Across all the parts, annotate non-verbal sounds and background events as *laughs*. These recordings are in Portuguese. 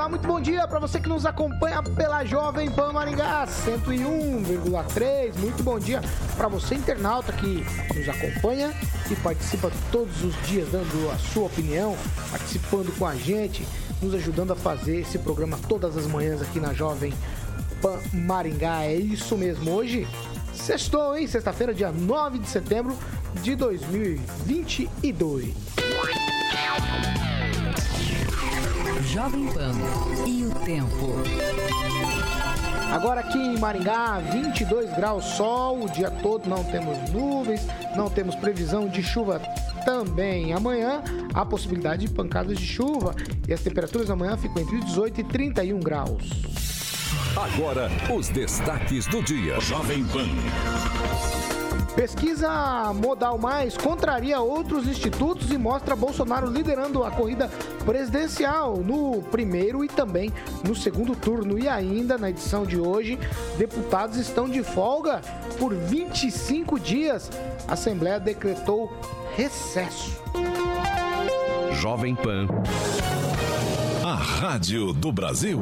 Olá, muito bom dia para você que nos acompanha pela Jovem Pan Maringá 101,3. Muito bom dia para você internauta que nos acompanha e participa todos os dias dando a sua opinião, participando com a gente, nos ajudando a fazer esse programa todas as manhãs aqui na Jovem Pan Maringá. É isso mesmo. Hoje, sextou, hein? Sexta-feira, dia 9 de setembro de 2022. Jovem Pan e o tempo. Agora aqui em Maringá, 22 graus, sol o dia todo, não temos nuvens, não temos previsão de chuva também. Amanhã há possibilidade de pancadas de chuva e as temperaturas amanhã ficam entre 18 e 31 graus. Agora, os destaques do dia. Jovem Pan. Pesquisa Modal Mais contraria outros institutos e mostra Bolsonaro liderando a corrida presidencial no primeiro e também no segundo turno. E ainda na edição de hoje, deputados estão de folga por 25 dias. A Assembleia decretou recesso. Jovem Pan. A rádio do Brasil.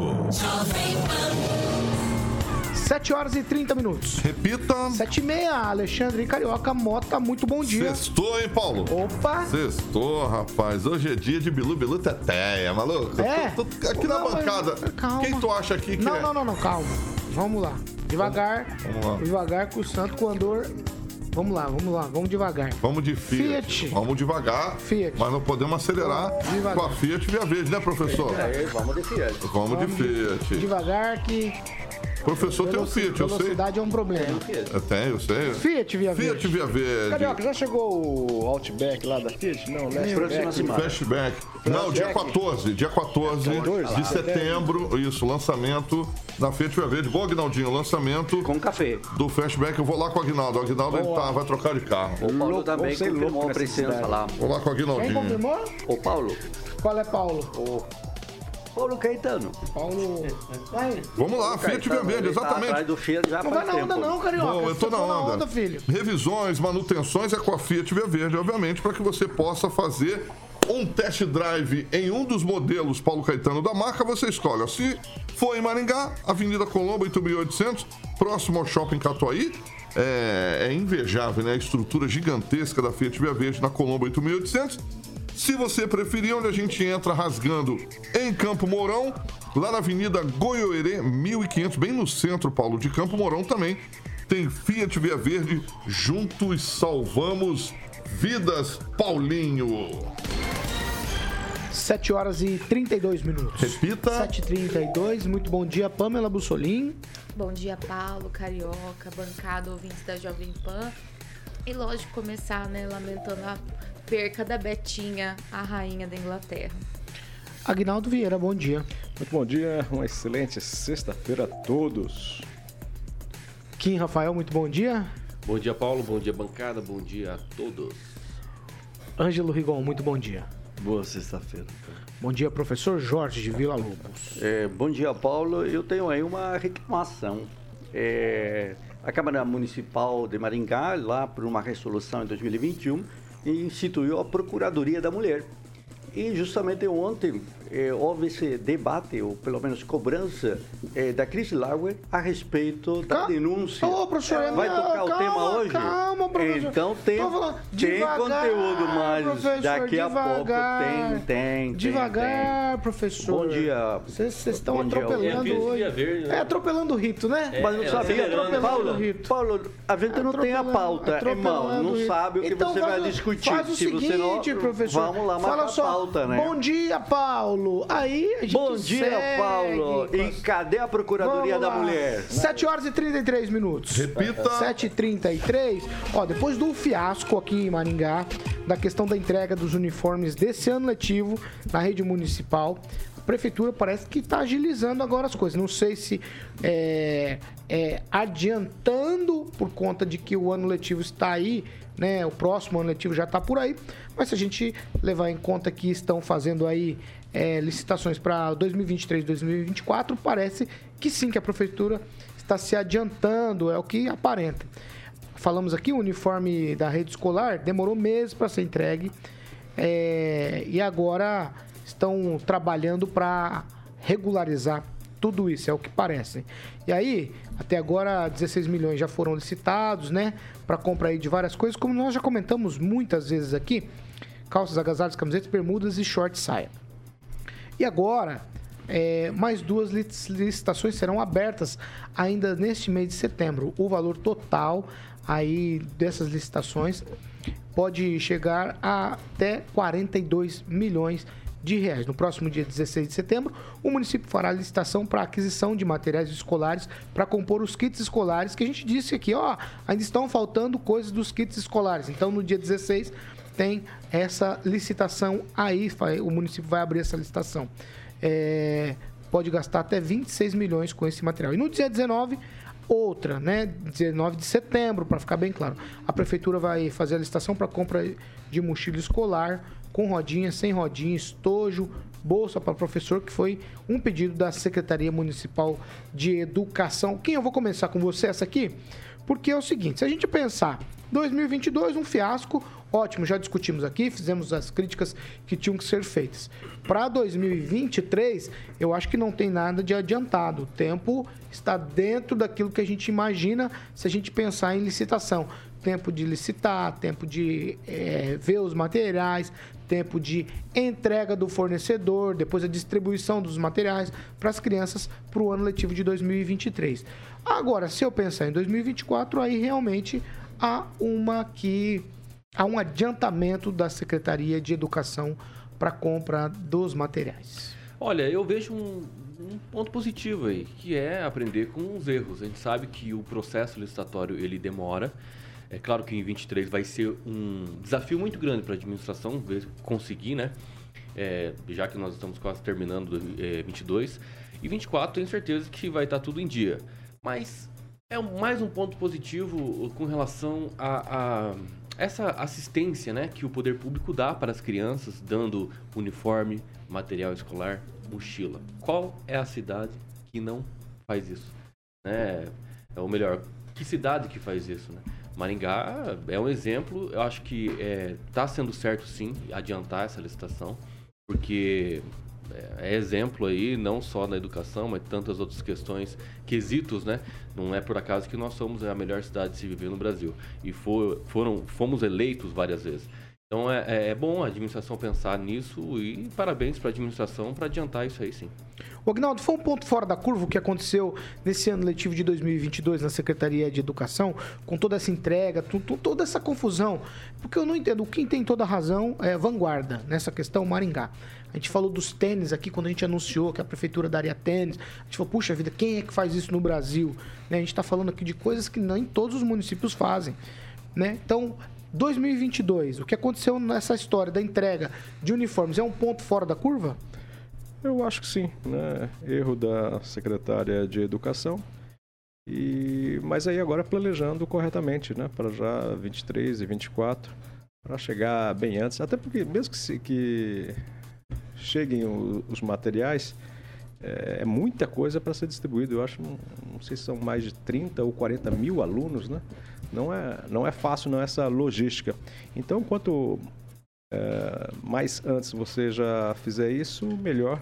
7 horas e 30 minutos. Repita. 7 e meia, Alexandre Carioca Mota, muito bom dia. Sextou, hein, Paulo? Opa! Sextou, rapaz. Hoje é dia de Bilu Bilu Teteia, maluco. É? Tô- tô aqui na Não, mas- bancada. calma. Quem tu acha aqui que Não, é? não, não, não, calma. Vamos lá. Devagar. Vamos lá. Devagar com o santo com andor. Vamos lá, vamos lá, vamos devagar. Vamos de Fiat. Fiat. Vamos devagar. Fiat. Mas não podemos acelerar Devagar. com a Fiat Via Verde, né, professor? Vamos de Fiat. Vamos de Fiat. Devagar que Professor tem um Fiat, eu sei. velocidade é um problema. Eu tenho, eu sei. Fiat Via Fiat Verde. Via Verde. Carioca, já chegou o Outback lá da Fiat? Não, né? Flashback. Não, dia 14, dia 14 14 de de setembro, isso, lançamento da Fiat Via Verde. Boa, Aguinaldinho, lançamento Com café. do Flashback. Eu vou lá com o Aguinaldo. O Aguinaldo ele tá, vai trocar de carro. O Paulo Louco, também confirmou louco a presença lá. Vou lá com o Quem Aguinaldinho. confirmou? O Paulo. Qual é Paulo? Paulo Caetano. Paulo. Vai. Vamos lá, Fiat Verde, tá exatamente. do Fiat já Não vai na onda tempo. não, Carioca. Bom, eu tô na tá onda. filho. Revisões, manutenções é com a Fiat Via Verde, obviamente, para que você possa fazer um test drive em um dos modelos Paulo Caetano da marca, você escolhe. Se for em Maringá, Avenida Colombo, 8800, próximo ao Shopping Catuaí, é, é invejável, né? A estrutura gigantesca da Fiat Via Verde na Colombo 8800. Se você preferir, onde a gente entra rasgando em Campo Mourão, lá na Avenida Goiôerê, 1500, bem no centro, Paulo, de Campo Mourão também, tem Fiat Via Verde. Juntos salvamos vidas, Paulinho. 7 horas e 32 minutos. Repita. 7h32, muito bom dia, Pamela Bussolim. Bom dia, Paulo, Carioca, bancada, ouvintes da Jovem Pan. E lógico, começar, né, lamentando a perca da Betinha, a rainha da Inglaterra. Agnaldo Vieira, bom dia. Muito bom dia, uma excelente sexta-feira a todos. Kim Rafael, muito bom dia. Bom dia, Paulo. Bom dia, bancada. Bom dia a todos. Ângelo Rigon, muito bom dia. Boa sexta-feira. Bom dia, professor Jorge de Vila Lobos. É, bom dia, Paulo. Eu tenho aí uma reclamação. É, a Câmara Municipal de Maringá, lá por uma resolução em 2021, instituiu a Procuradoria da Mulher. E justamente ontem eh, houve esse debate, ou pelo menos cobrança, eh, da Cris Lauer a respeito da Ca- denúncia. Ô, professor, é Vai tocar o calma, tema hoje? calma, professor. Então tem, tem devagar, conteúdo, mas daqui a pouco devagar. tem, tem, tem. Devagar, tem. professor. Bom dia. Vocês estão atropelando hoje. Né? É atropelando o rito, né? Mas não É, sabia, atropelando. Paulo, Rito. Paulo, a gente não tem a pauta, irmão. Não o sabe o que Então você vai o- discutir. Faz o Se você seguinte, não, professor. Vamos lá, fala marca a pauta. Alta, né? Bom dia, Paulo. Aí a gente Bom dia, segue Paulo. E as- cadê a Procuradoria da. Mulher? 7 horas e 33 minutos. Repita. 7h33. Ó, depois do fiasco aqui em Maringá, da questão da entrega dos uniformes desse ano letivo na rede municipal, a prefeitura parece que está agilizando agora as coisas. Não sei se é, é, adiantando por conta de que o ano letivo está aí, né? O próximo ano letivo já está por aí. Mas se a gente levar em conta que estão fazendo aí é, licitações para 2023, 2024, parece que sim, que a prefeitura está se adiantando, é o que aparenta. Falamos aqui, o uniforme da rede escolar demorou meses para ser entregue é, e agora estão trabalhando para regularizar tudo isso, é o que parece. E aí, até agora, 16 milhões já foram licitados, né? Para compra aí de várias coisas, como nós já comentamos muitas vezes aqui: calças, agasalhos, camisetas, bermudas e short saia. E agora, é, mais duas lic- licitações serão abertas ainda neste mês de setembro. O valor total aí dessas licitações pode chegar a até 42 milhões de reais. No próximo dia 16 de setembro, o município fará licitação para aquisição de materiais escolares para compor os kits escolares que a gente disse aqui, ó, ainda estão faltando coisas dos kits escolares. Então, no dia 16 tem essa licitação aí, o município vai abrir essa licitação. É, pode gastar até 26 milhões com esse material. E no dia 19, outra, né? 19 de setembro, para ficar bem claro. A prefeitura vai fazer a licitação para compra de mochila escolar com rodinha, sem rodinha, estojo, bolsa para professor, que foi um pedido da Secretaria Municipal de Educação. Quem eu vou começar com você essa aqui? Porque é o seguinte, se a gente pensar 2022, um fiasco, ótimo, já discutimos aqui, fizemos as críticas que tinham que ser feitas. Para 2023, eu acho que não tem nada de adiantado. O tempo está dentro daquilo que a gente imagina se a gente pensar em licitação. Tempo de licitar, tempo de eh, ver os materiais, tempo de entrega do fornecedor, depois a distribuição dos materiais para as crianças para o ano letivo de 2023. Agora, se eu pensar em 2024, aí realmente há uma que há um adiantamento da Secretaria de Educação para compra dos materiais. Olha, eu vejo um, um ponto positivo aí, que é aprender com os erros. A gente sabe que o processo licitatório ele demora. É claro que em 23 vai ser um desafio muito grande para a administração conseguir, né? É, já que nós estamos quase terminando é, 22. E 24 tenho certeza que vai estar tudo em dia. Mas é mais um ponto positivo com relação a, a essa assistência né, que o poder público dá para as crianças, dando uniforme, material escolar, mochila. Qual é a cidade que não faz isso? Né? Ou melhor, que cidade que faz isso? Né? Maringá é um exemplo, eu acho que está sendo certo sim adiantar essa licitação, porque é, é exemplo aí, não só na educação, mas tantas outras questões, quesitos, né? Não é por acaso que nós somos a melhor cidade de se viver no Brasil. E for, foram, fomos eleitos várias vezes. Então é, é- é bom a administração pensar nisso e parabéns para a administração para adiantar isso aí sim. O Agnaldo, foi um ponto fora da curva o que aconteceu nesse ano letivo de 2022 na Secretaria de Educação, com toda essa entrega, tu- tu- toda essa confusão. Porque eu não entendo, quem tem toda a razão é vanguarda nessa questão, Maringá. A gente falou dos tênis aqui, quando a gente anunciou que a prefeitura daria tênis. A gente falou, puxa vida, quem é que faz isso no Brasil? Né? A gente está falando aqui de coisas que nem todos os municípios fazem. Né? Então, 2022, o que aconteceu nessa história da entrega de uniformes é um ponto fora da curva? Eu acho que sim, né? Erro da secretária de Educação. E mas aí agora planejando corretamente, né, para já 23 e 24, para chegar bem antes, até porque mesmo que, se- que cheguem os materiais, é, é muita coisa para ser distribuído. Eu acho, não, não sei se são mais de 30 ou 40 mil alunos, né? Não é, não é fácil não essa logística. Então, quanto é, mais antes você já fizer isso, melhor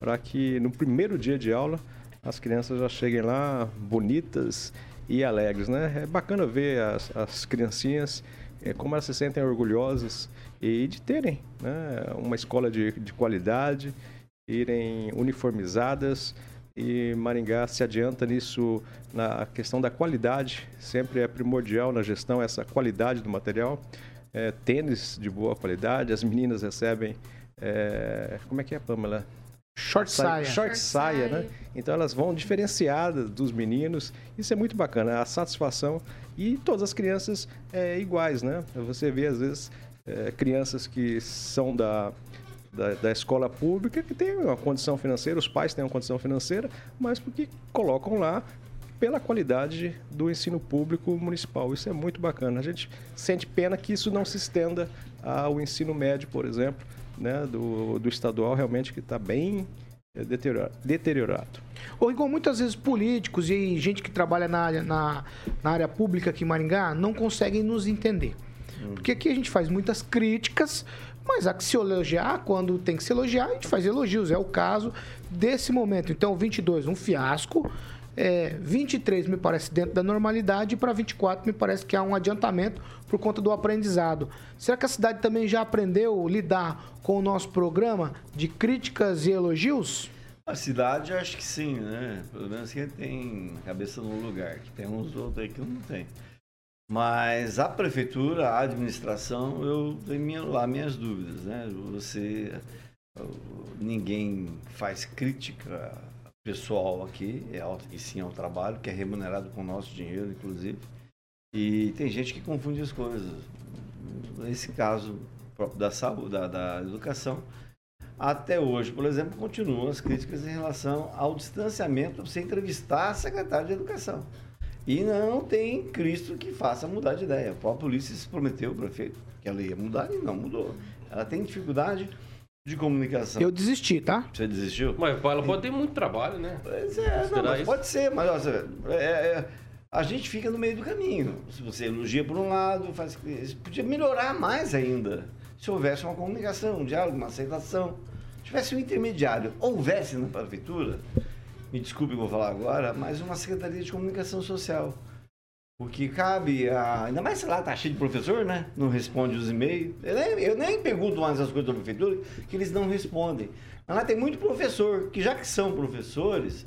para que no primeiro dia de aula as crianças já cheguem lá bonitas e alegres, né? É bacana ver as, as criancinhas eh, como elas se sentem orgulhosas e de terem né, uma escola de, de qualidade, irem uniformizadas e Maringá se adianta nisso na questão da qualidade, sempre é primordial na gestão essa qualidade do material. É, tênis de boa qualidade, as meninas recebem é, como é que é, Pamela? Short saia. Short, Short saia, né? Então elas vão diferenciadas dos meninos. Isso é muito bacana, a satisfação. E todas as crianças é, iguais, né? Você vê, às vezes, é, crianças que são da, da, da escola pública, que têm uma condição financeira, os pais têm uma condição financeira, mas porque colocam lá pela qualidade do ensino público municipal. Isso é muito bacana. A gente sente pena que isso não se estenda ao ensino médio, por exemplo, né, do, do estadual, realmente que está bem deteriora- deteriorado. Ô, Rigon, muitas vezes políticos e gente que trabalha na área, na, na área pública aqui em Maringá não conseguem nos entender. Porque aqui a gente faz muitas críticas, mas há que se elogiar, quando tem que se elogiar, a gente faz elogios. É o caso desse momento. Então, 22, um fiasco. É, 23 me parece dentro da normalidade e para 24 me parece que há um adiantamento por conta do aprendizado. Será que a cidade também já aprendeu lidar com o nosso programa de críticas e elogios? A cidade, acho que sim, né? Pelo menos quem tem cabeça no lugar, que tem uns outros aí que não tem. Mas a prefeitura, a administração, eu tenho minha- lá minhas dúvidas, né? Você, ninguém faz crítica pessoal aqui, é e sim ao trabalho, que é remunerado com o nosso dinheiro, inclusive. E tem gente que confunde as coisas. Nesse caso próprio da saúde, da, da educação, até hoje, por exemplo, continuam as críticas em relação ao distanciamento você entrevistar a secretária de Educação. E não tem Cristo que faça mudar de ideia. A polícia se prometeu, o prefeito, que ela ia mudar e não mudou. Ela tem dificuldade de comunicação. Eu desisti, tá? Você desistiu? Mas ela pode ter muito trabalho, né? Pois é, não, mas isso. pode ser, mas olha, é, é, a gente fica no meio do caminho. Se você elogia por um lado, faz, podia melhorar mais ainda. Se houvesse uma comunicação, um diálogo, uma aceitação, tivesse um intermediário, houvesse na prefeitura, me desculpe o que vou falar agora, mas uma secretaria de comunicação social. Porque cabe a. Ainda mais, sei lá, tá cheio de professor, né? Não responde os e-mails. Eu nem, eu nem pergunto mais as coisas da prefeitura, que eles não respondem. Mas lá tem muito professor, que já que são professores,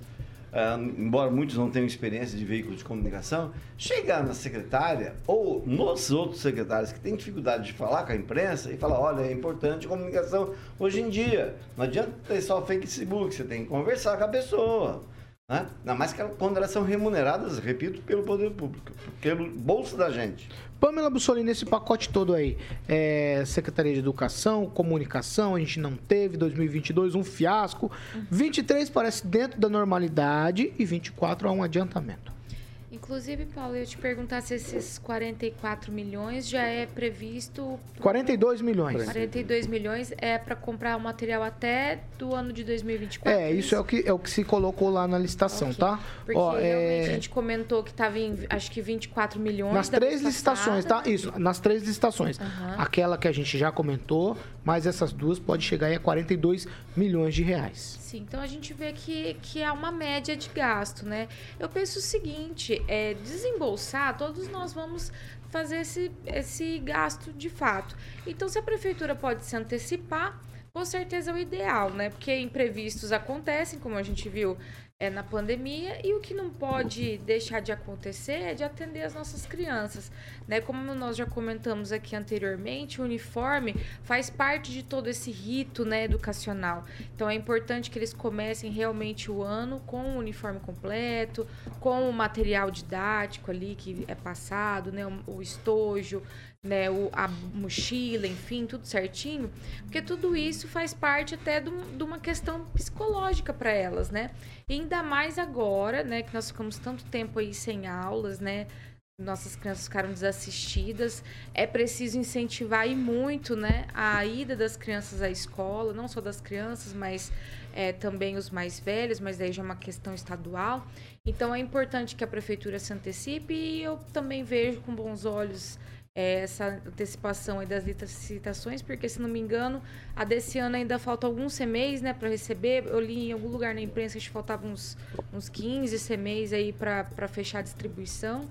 ah, embora muitos não tenham experiência de veículo de comunicação, chegar na secretária ou nos outros secretários que têm dificuldade de falar com a imprensa e falar, olha, é importante comunicação hoje em dia. Não adianta ter só Facebook, você tem que conversar com a pessoa. Né? Ainda mais que quando elas são remuneradas, repito, pelo poder público, pelo bolso da gente. Pamela Bussolini, nesse pacote todo aí, é, Secretaria de Educação, Comunicação, a gente não teve, 2022 um fiasco, 23 parece dentro da normalidade e 24 há um adiantamento. Inclusive, Paulo, eu te perguntar se esses 44 milhões já é previsto. 42 milhões. 42 milhões é para comprar o material até do ano de 2024. É, isso é o que, é o que se colocou lá na licitação, Ok. tá? Porque Ó, realmente é, a gente comentou que estava em, acho que 24 milhões. Nas três licitações, tá? Isso, nas três licitações. Aham. Aquela que a gente já comentou, mas essas duas pode chegar aí a 42 milhões de reais. Sim, então a gente vê que, que há uma média de gasto, né? Eu penso o seguinte, é, desembolsar, todos nós vamos fazer esse, esse gasto de fato. Então, se a prefeitura pode se antecipar, com certeza é o ideal, né? Porque imprevistos acontecem, como a gente viu é, na pandemia, e o que não pode deixar de acontecer é de atender as nossas crianças, né? Como nós já comentamos aqui anteriormente, o uniforme faz parte de todo esse rito, né, educacional. Então é importante que eles comecem realmente o ano com o uniforme completo, com o material didático ali que é passado, né, o, estojo, né, o, a mochila, enfim, tudo certinho, porque tudo isso faz parte até de, de uma questão psicológica para elas, né? E ainda mais agora, né, que nós ficamos tanto tempo aí sem aulas, né? Nossas crianças ficaram desassistidas. É preciso incentivar e muito, né, a ida das crianças à escola, não só das crianças, mas é, também os mais velhos, mas daí já é uma questão estadual. Então é importante que a prefeitura se antecipe e eu também vejo com bons olhos essa antecipação aí das licitações, porque se não me engano, a desse ano ainda falta alguns CMEs, né, para receber. Eu li em algum lugar na imprensa que faltavam uns, uns 15 CMEs aí para fechar a distribuição.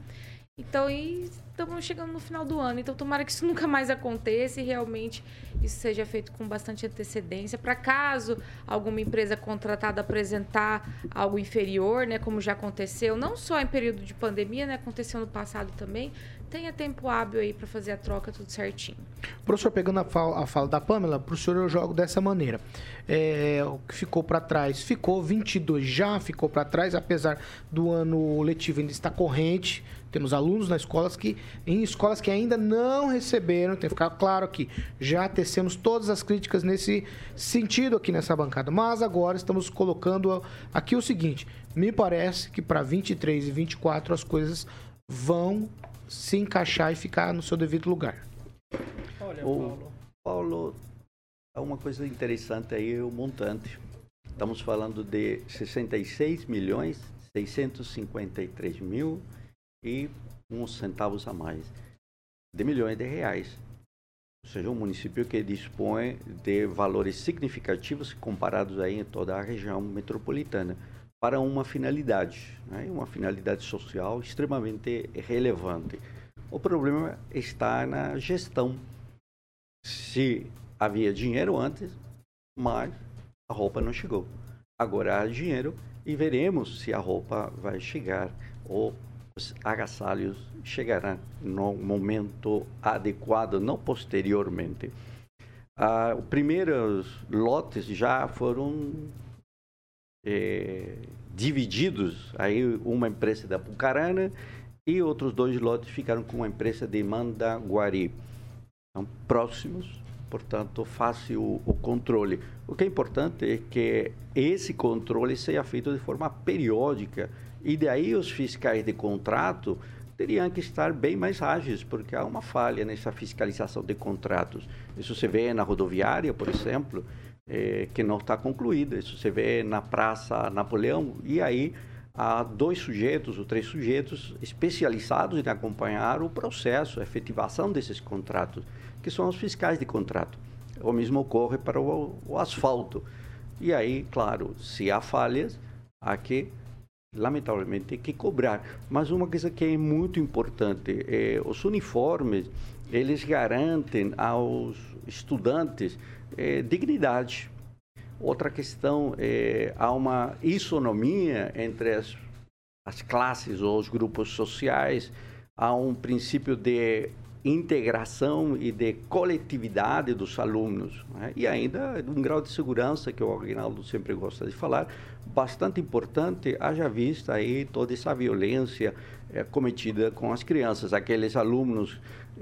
Então, estamos chegando no final do ano. Então, tomara que isso *laughs* nunca mais aconteça e realmente isso seja feito com bastante antecedência. Para caso alguma empresa contratada apresentar algo inferior, né, como já aconteceu, não só em período de pandemia, né, aconteceu no passado também, tenha tempo hábil aí para fazer a troca tudo certinho. Professor, pegando a fala, a fala da Pamela, para o senhor eu jogo dessa maneira. É, o que ficou para trás ficou, 22 já ficou para trás, apesar do ano letivo ainda estar corrente. Temos alunos nas escolas que, em escolas que ainda não receberam, tem que ficar claro aqui, já tecemos todas as críticas nesse sentido aqui nessa bancada. Mas agora estamos colocando aqui o seguinte: me parece que para 23 e 24 as coisas vão se encaixar e ficar no seu devido lugar. Olha, Paulo. Paulo, uma coisa interessante aí, o montante. Estamos falando de 66 milhões 653 mil e uns centavos a mais de milhões de reais. Ou seja, um município que dispõe de valores significativos comparados aí em toda a região metropolitana para uma finalidade, né? uma finalidade social extremamente relevante. O problema está na gestão. Se havia dinheiro antes, mas a roupa não chegou. Agora há dinheiro e veremos se a roupa vai chegar ou os agasalhos chegarão no momento adequado, não posteriormente. Ah, os primeiros lotes já foram é, divididos, aí uma empresa da Pucarana e outros dois lotes ficaram com uma empresa de Mandaguari. São próximos, portanto, fácil o controle. O que é importante é que esse controle seja feito de forma periódica e daí os fiscais de contrato teriam que estar bem mais ágeis, porque há uma falha nessa fiscalização de contratos. Isso se vê na rodoviária, por exemplo, é, que não está concluída. Isso se vê na Praça Napoleão, e aí há dois sujeitos ou três sujeitos especializados em acompanhar o processo, a efetivação desses contratos, que são os fiscais de contrato. O mesmo ocorre para o, o asfalto. E aí, claro, se há falhas, há que lamentavelmente, que cobrar. Mas uma coisa que é muito importante, é, os uniformes, eles garantem aos estudantes é, dignidade. Outra questão é há uma isonomia entre as, as classes ou os grupos sociais, há um princípio de integração e de coletividade dos alunos. Né? E ainda um grau de segurança, que o Aguinaldo sempre gosta de falar, bastante importante, haja vista aí toda essa violência é, cometida com as crianças. Aqueles alunos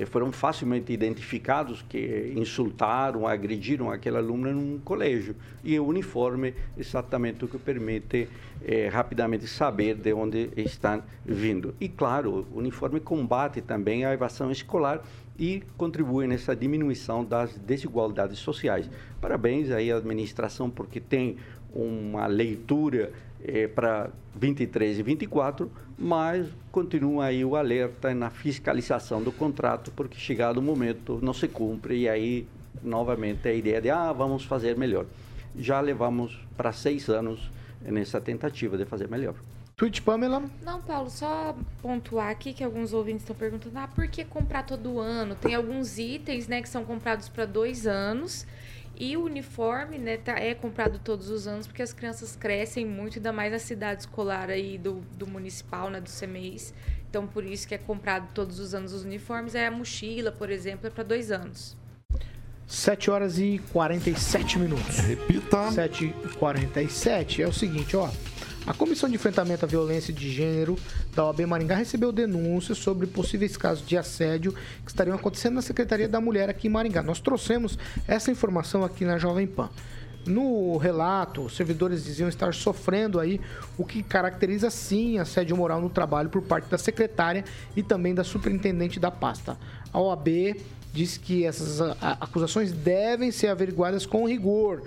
foram facilmente identificados que insultaram, agrediram aquele aluno num colégio. E o uniforme exatamente o que permite é, rapidamente saber de onde estão vindo. E, claro, o uniforme combate também a evasão escolar e contribui nessa diminuição das desigualdades sociais. Parabéns aí à administração, porque tem uma leitura é, para 23 e 24, mas continua aí o alerta na fiscalização do contrato, porque chegado o momento não se cumpre e aí novamente a ideia de ah, vamos fazer melhor. Já levamos para seis anos nessa tentativa de fazer melhor. Tweet, Pamela? Não, Paulo, só pontuar aqui que alguns ouvintes estão perguntando: ah, por que comprar todo ano? Tem alguns itens né, que são comprados para dois anos e o uniforme, né, tá, é comprado todos os anos porque as crianças crescem muito, ainda mais na cidade escolar aí do, do municipal, né, do CMEIs. Então, por isso que é comprado todos os anos os uniformes. Aí a mochila, por exemplo, é para dois anos. 7 horas e 47 minutos. Repita. 7 e 47. É o seguinte, ó. A Comissão de Enfrentamento à Violência de Gênero da OAB Maringá recebeu denúncias sobre possíveis casos de assédio que estariam acontecendo na Secretaria da Mulher aqui em Maringá. Nós trouxemos essa informação aqui na Jovem Pan. No relato, os servidores diziam estar sofrendo aí o que caracteriza sim assédio moral no trabalho por parte da secretária e também da superintendente da pasta. A OAB diz que essas acusações devem ser averiguadas com rigor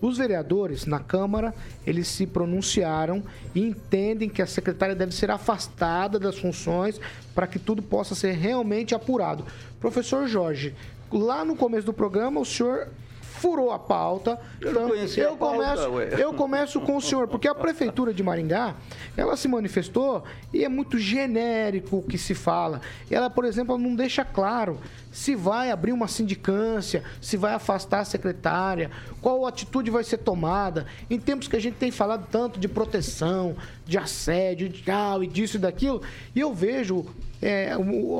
os vereadores na Câmara, eles se pronunciaram e entendem que a secretária deve ser afastada das funções para que tudo possa ser realmente apurado. Professor Jorge, lá no começo do programa, o senhor furou a pauta. Eu então, eu, começo, pauta, eu começo com o senhor, porque a prefeitura de Maringá, ela se manifestou e é muito genérico o que se fala. Ela, por exemplo, não deixa claro se vai abrir uma sindicância, se vai afastar a secretária, qual atitude vai ser tomada. Em tempos que a gente tem falado tanto de proteção, de assédio, de tal e disso e daquilo, e eu vejo é,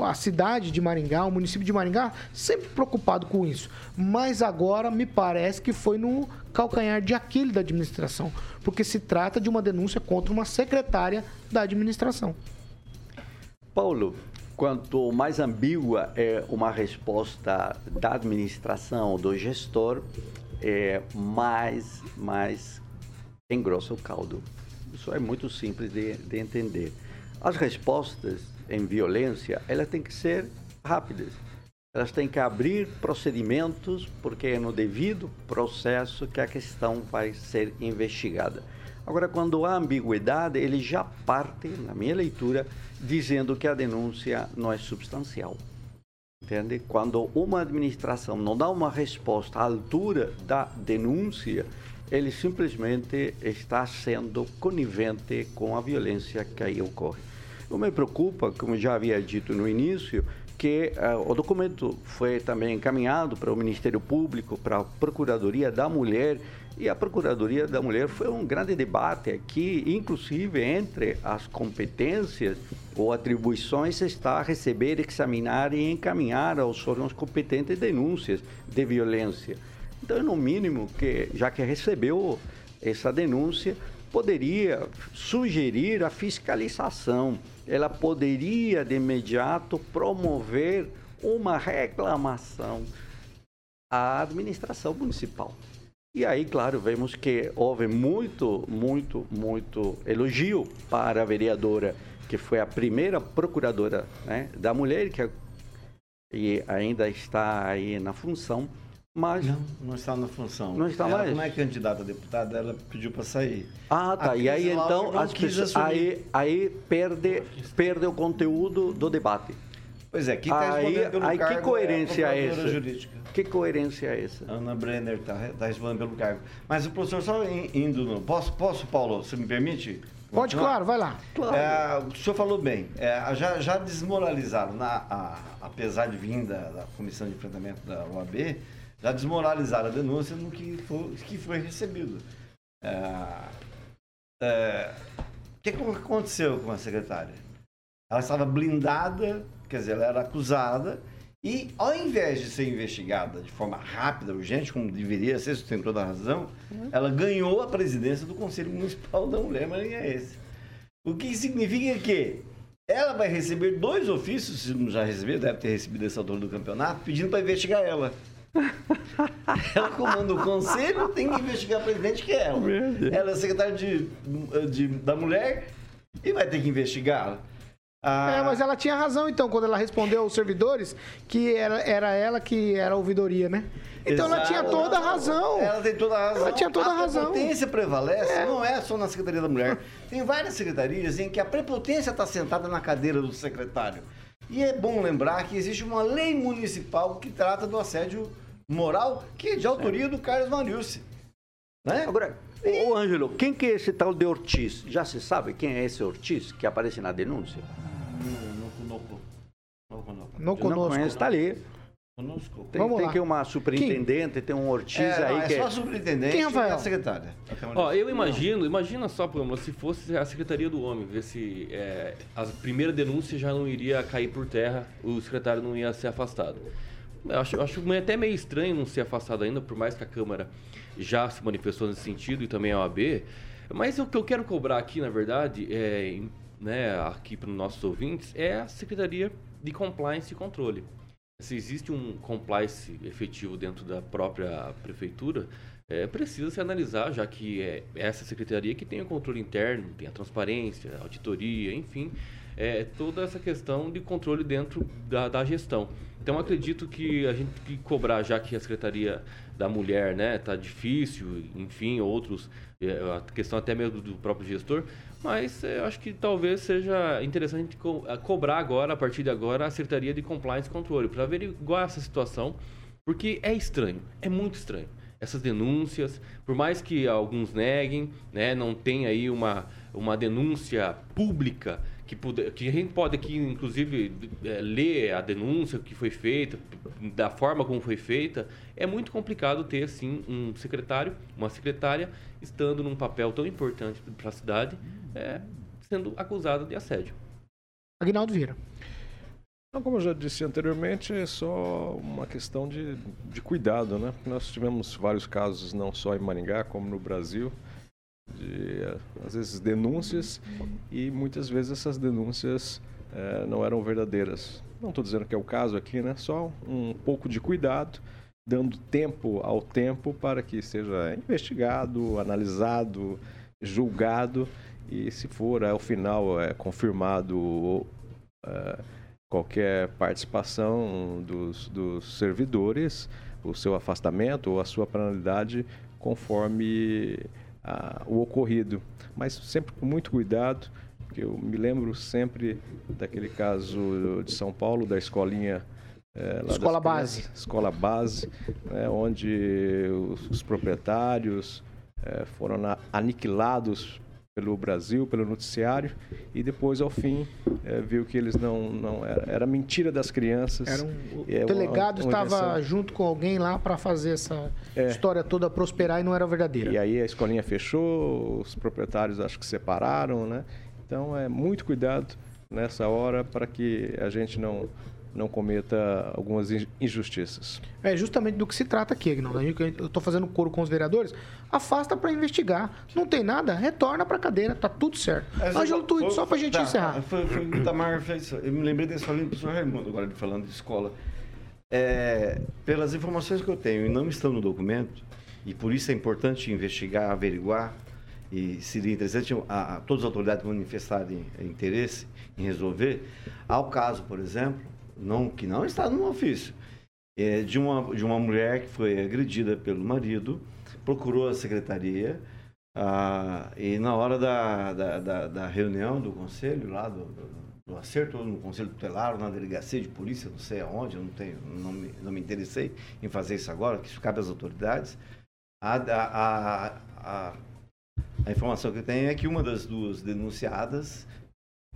a cidade de Maringá, o município de Maringá, sempre preocupado com isso. Mas agora me parece que foi no calcanhar de Aquiles da administração, porque se trata de uma denúncia contra uma secretária da administração. Paulo, quanto mais ambígua é uma resposta da administração, do gestor, é, mais, mais engrossa o caldo. Isso é muito simples de, de entender. As respostas em violência, elas têm que ser rápidas. Elas têm que abrir procedimentos, porque é no devido processo que a questão vai ser investigada. Agora, quando há ambiguidade, ele já parte, na minha leitura, dizendo que a denúncia não é substancial. Entende? Quando uma administração não dá uma resposta à altura da denúncia, ele simplesmente está sendo conivente com a violência que aí ocorre. O me preocupa, como já havia dito no início, que eh, o documento foi também encaminhado para o Ministério Público, para a Procuradoria da Mulher, e a Procuradoria da Mulher foi um grande debate aqui, inclusive entre as competências ou atribuições está receber, examinar e encaminhar aos órgãos competentes denúncias de violência. Então, no mínimo, que já que recebeu essa denúncia, poderia sugerir a fiscalização. Ela poderia, de imediato, promover uma reclamação à administração municipal. E aí, claro, vemos que houve muito, muito, muito elogio para a vereadora, que foi a primeira procuradora né, da mulher, que é- e ainda está aí na função, mas... Não, não está na função. Não está ela, mais? Como é candidata a deputada, ela pediu para sair. Ah, tá. A E aí então não as pessoas, aí, aí perde, perde o conteúdo do debate. Pois é, quem está respondendo pelo aí cargo que coerência é a é essa? jurídica. Que coerência é essa? Ana Brenner está respondendo pelo cargo. Mas o professor, só in- indo no... Posso, posso Paulo, você me permite? Pode, Continuar? claro, vai lá. É, o senhor falou bem, é, já, já desmoralizaram, na, a- apesar de vir da, da Comissão de Enfrentamento da OAB, já desmoralizaram a denúncia no que foi, que foi recebido. É, é, o que, aconteceu com a secretária? Ela estava blindada, quer dizer, ela era acusada, e ao invés de ser investigada de forma rápida, urgente, como deveria ser, você tem toda a razão, ela ganhou a presidência do Conselho Municipal da Mulher Maranhense. O que significa que ela vai receber dois ofícios, se não já recebeu, deve ter recebido essa altura do campeonato, pedindo para investigar ela. *laughs* ela comanda o conselho, tem que investigar a presidente, que é ela. Ela é secretária de, de- da mulher e vai ter que investigá-la. Ah, É, mas ela tinha razão, então, quando ela respondeu aos servidores que era, era ela que era a ouvidoria, né? Então ela Exato. tinha toda a razão. Ela tem toda a razão. Ela tinha toda a razão. prepotência prevalece, não é só na Secretaria da Mulher. Tem várias secretarias em que a prepotência está sentada na cadeira do secretário. E é bom lembrar que existe uma lei municipal que trata do assédio moral, que é de autoria do Carlos Mariucci. Né? Agora, ô Ângelo, quem que é esse tal de Ortiz? Já se sabe quem é esse Ortiz que aparece na denúncia? Não, não, não, não, Não não conosco. conheço, tá ali. Conosco. Tem, Vamos tem lá. que uma superintendente, tem um Ortiz É, não, aí é que só a superintendente Quem, e Rafael? a secretária. Ó, eu imagino, imagina só, Pâmela, se fosse a Secretaria do Homem, ver se é, a primeira denúncia já não iria cair por terra, o secretário não ia ser afastado. Eu acho, acho até meio estranho não ser afastado ainda, por mais que a Câmara já se manifestou nesse sentido e também a OAB. Mas o que eu quero cobrar aqui, na verdade, é, né, aqui para os nossos ouvintes, é a Secretaria de Compliance e Controle. Se existe um compliance efetivo dentro da própria prefeitura, é, precisa se analisar, já que é essa secretaria que tem o controle interno, tem a transparência, a auditoria, enfim, é, toda essa questão de controle dentro da, da gestão. Então, acredito que a gente tem que cobrar, já que a Secretaria da Mulher né, tá difícil, enfim, outros, é, a questão até mesmo do próprio gestor, mas é, acho que talvez seja interessante co- a cobrar agora, a partir de agora, a Secretaria de Compliance e Controle, para averiguar essa situação, porque é estranho, é muito estranho. Essas denúncias, por mais que alguns neguem, né, não tem aí uma, uma denúncia pública que, puder, que a gente pode aqui, inclusive, eh, ler a denúncia que foi feita, da forma como foi feita, é muito complicado ter, assim, um secretário, uma secretária, estando num papel tão importante para a cidade, eh, sendo acusada de assédio. Aguinaldo Vieira. Então, como eu já disse anteriormente, é só uma questão de, de cuidado, né? Nós tivemos vários casos, não só em Maringá, como no Brasil, de, às vezes, denúncias, e muitas vezes essas denúncias eh, não eram verdadeiras. Não estou dizendo que é o caso aqui, né? Só um pouco de cuidado, dando tempo ao tempo para que seja investigado, analisado, julgado, e se for ao final é, confirmado é, qualquer participação dos, dos servidores, o seu afastamento ou a sua penalidade conforme ah, o ocorrido. Mas sempre com muito cuidado, porque eu me lembro sempre daquele caso de São Paulo, da escolinha. É, Escola base. Escola base, né, onde os, os proprietários é, foram aniquilados pelo Brasil, pelo noticiário, e depois, ao fim, é, viu que eles não. não era, era mentira das crianças. Era um- o É uma- delegado uma estava invenção. junto com alguém lá para fazer essa É. história toda prosperar e não era verdadeira. E aí a escolinha fechou, os proprietários acho que separaram, né? Então é muito cuidado nessa hora para que a gente não, não cometa algumas in- injustiças. É justamente do que se trata aqui, Aguinaldo. A gente- Eu estou fazendo coro com os vereadores. Afasta para investigar. Não tem nada, retorna para a cadeira. Tá tudo certo. Ângelo Tuíto, só para a gente tá, encerrar. Foi, foi o que o Tamar fez. Eu me lembrei da escolinha do professor Raimundo, agora de falando de escola. É, pelas informações que eu tenho e não estão no documento, e por isso é importante investigar, averiguar, e seria interessante a, a- todas as autoridades manifestarem interesse em resolver. Há o caso, por exemplo, não, que não está no ofício, é, de, uma, de uma mulher que foi agredida pelo marido, procurou a secretaria, ah, e na hora da, da, da, da reunião do conselho, lá do, do, do acerto, no conselho tutelar, na delegacia de polícia, não sei aonde, eu não, tenho, não, me, não me interessei em fazer isso agora, que isso cabe às autoridades. A, a, a, a, a informação que eu tenho é que uma das duas denunciadas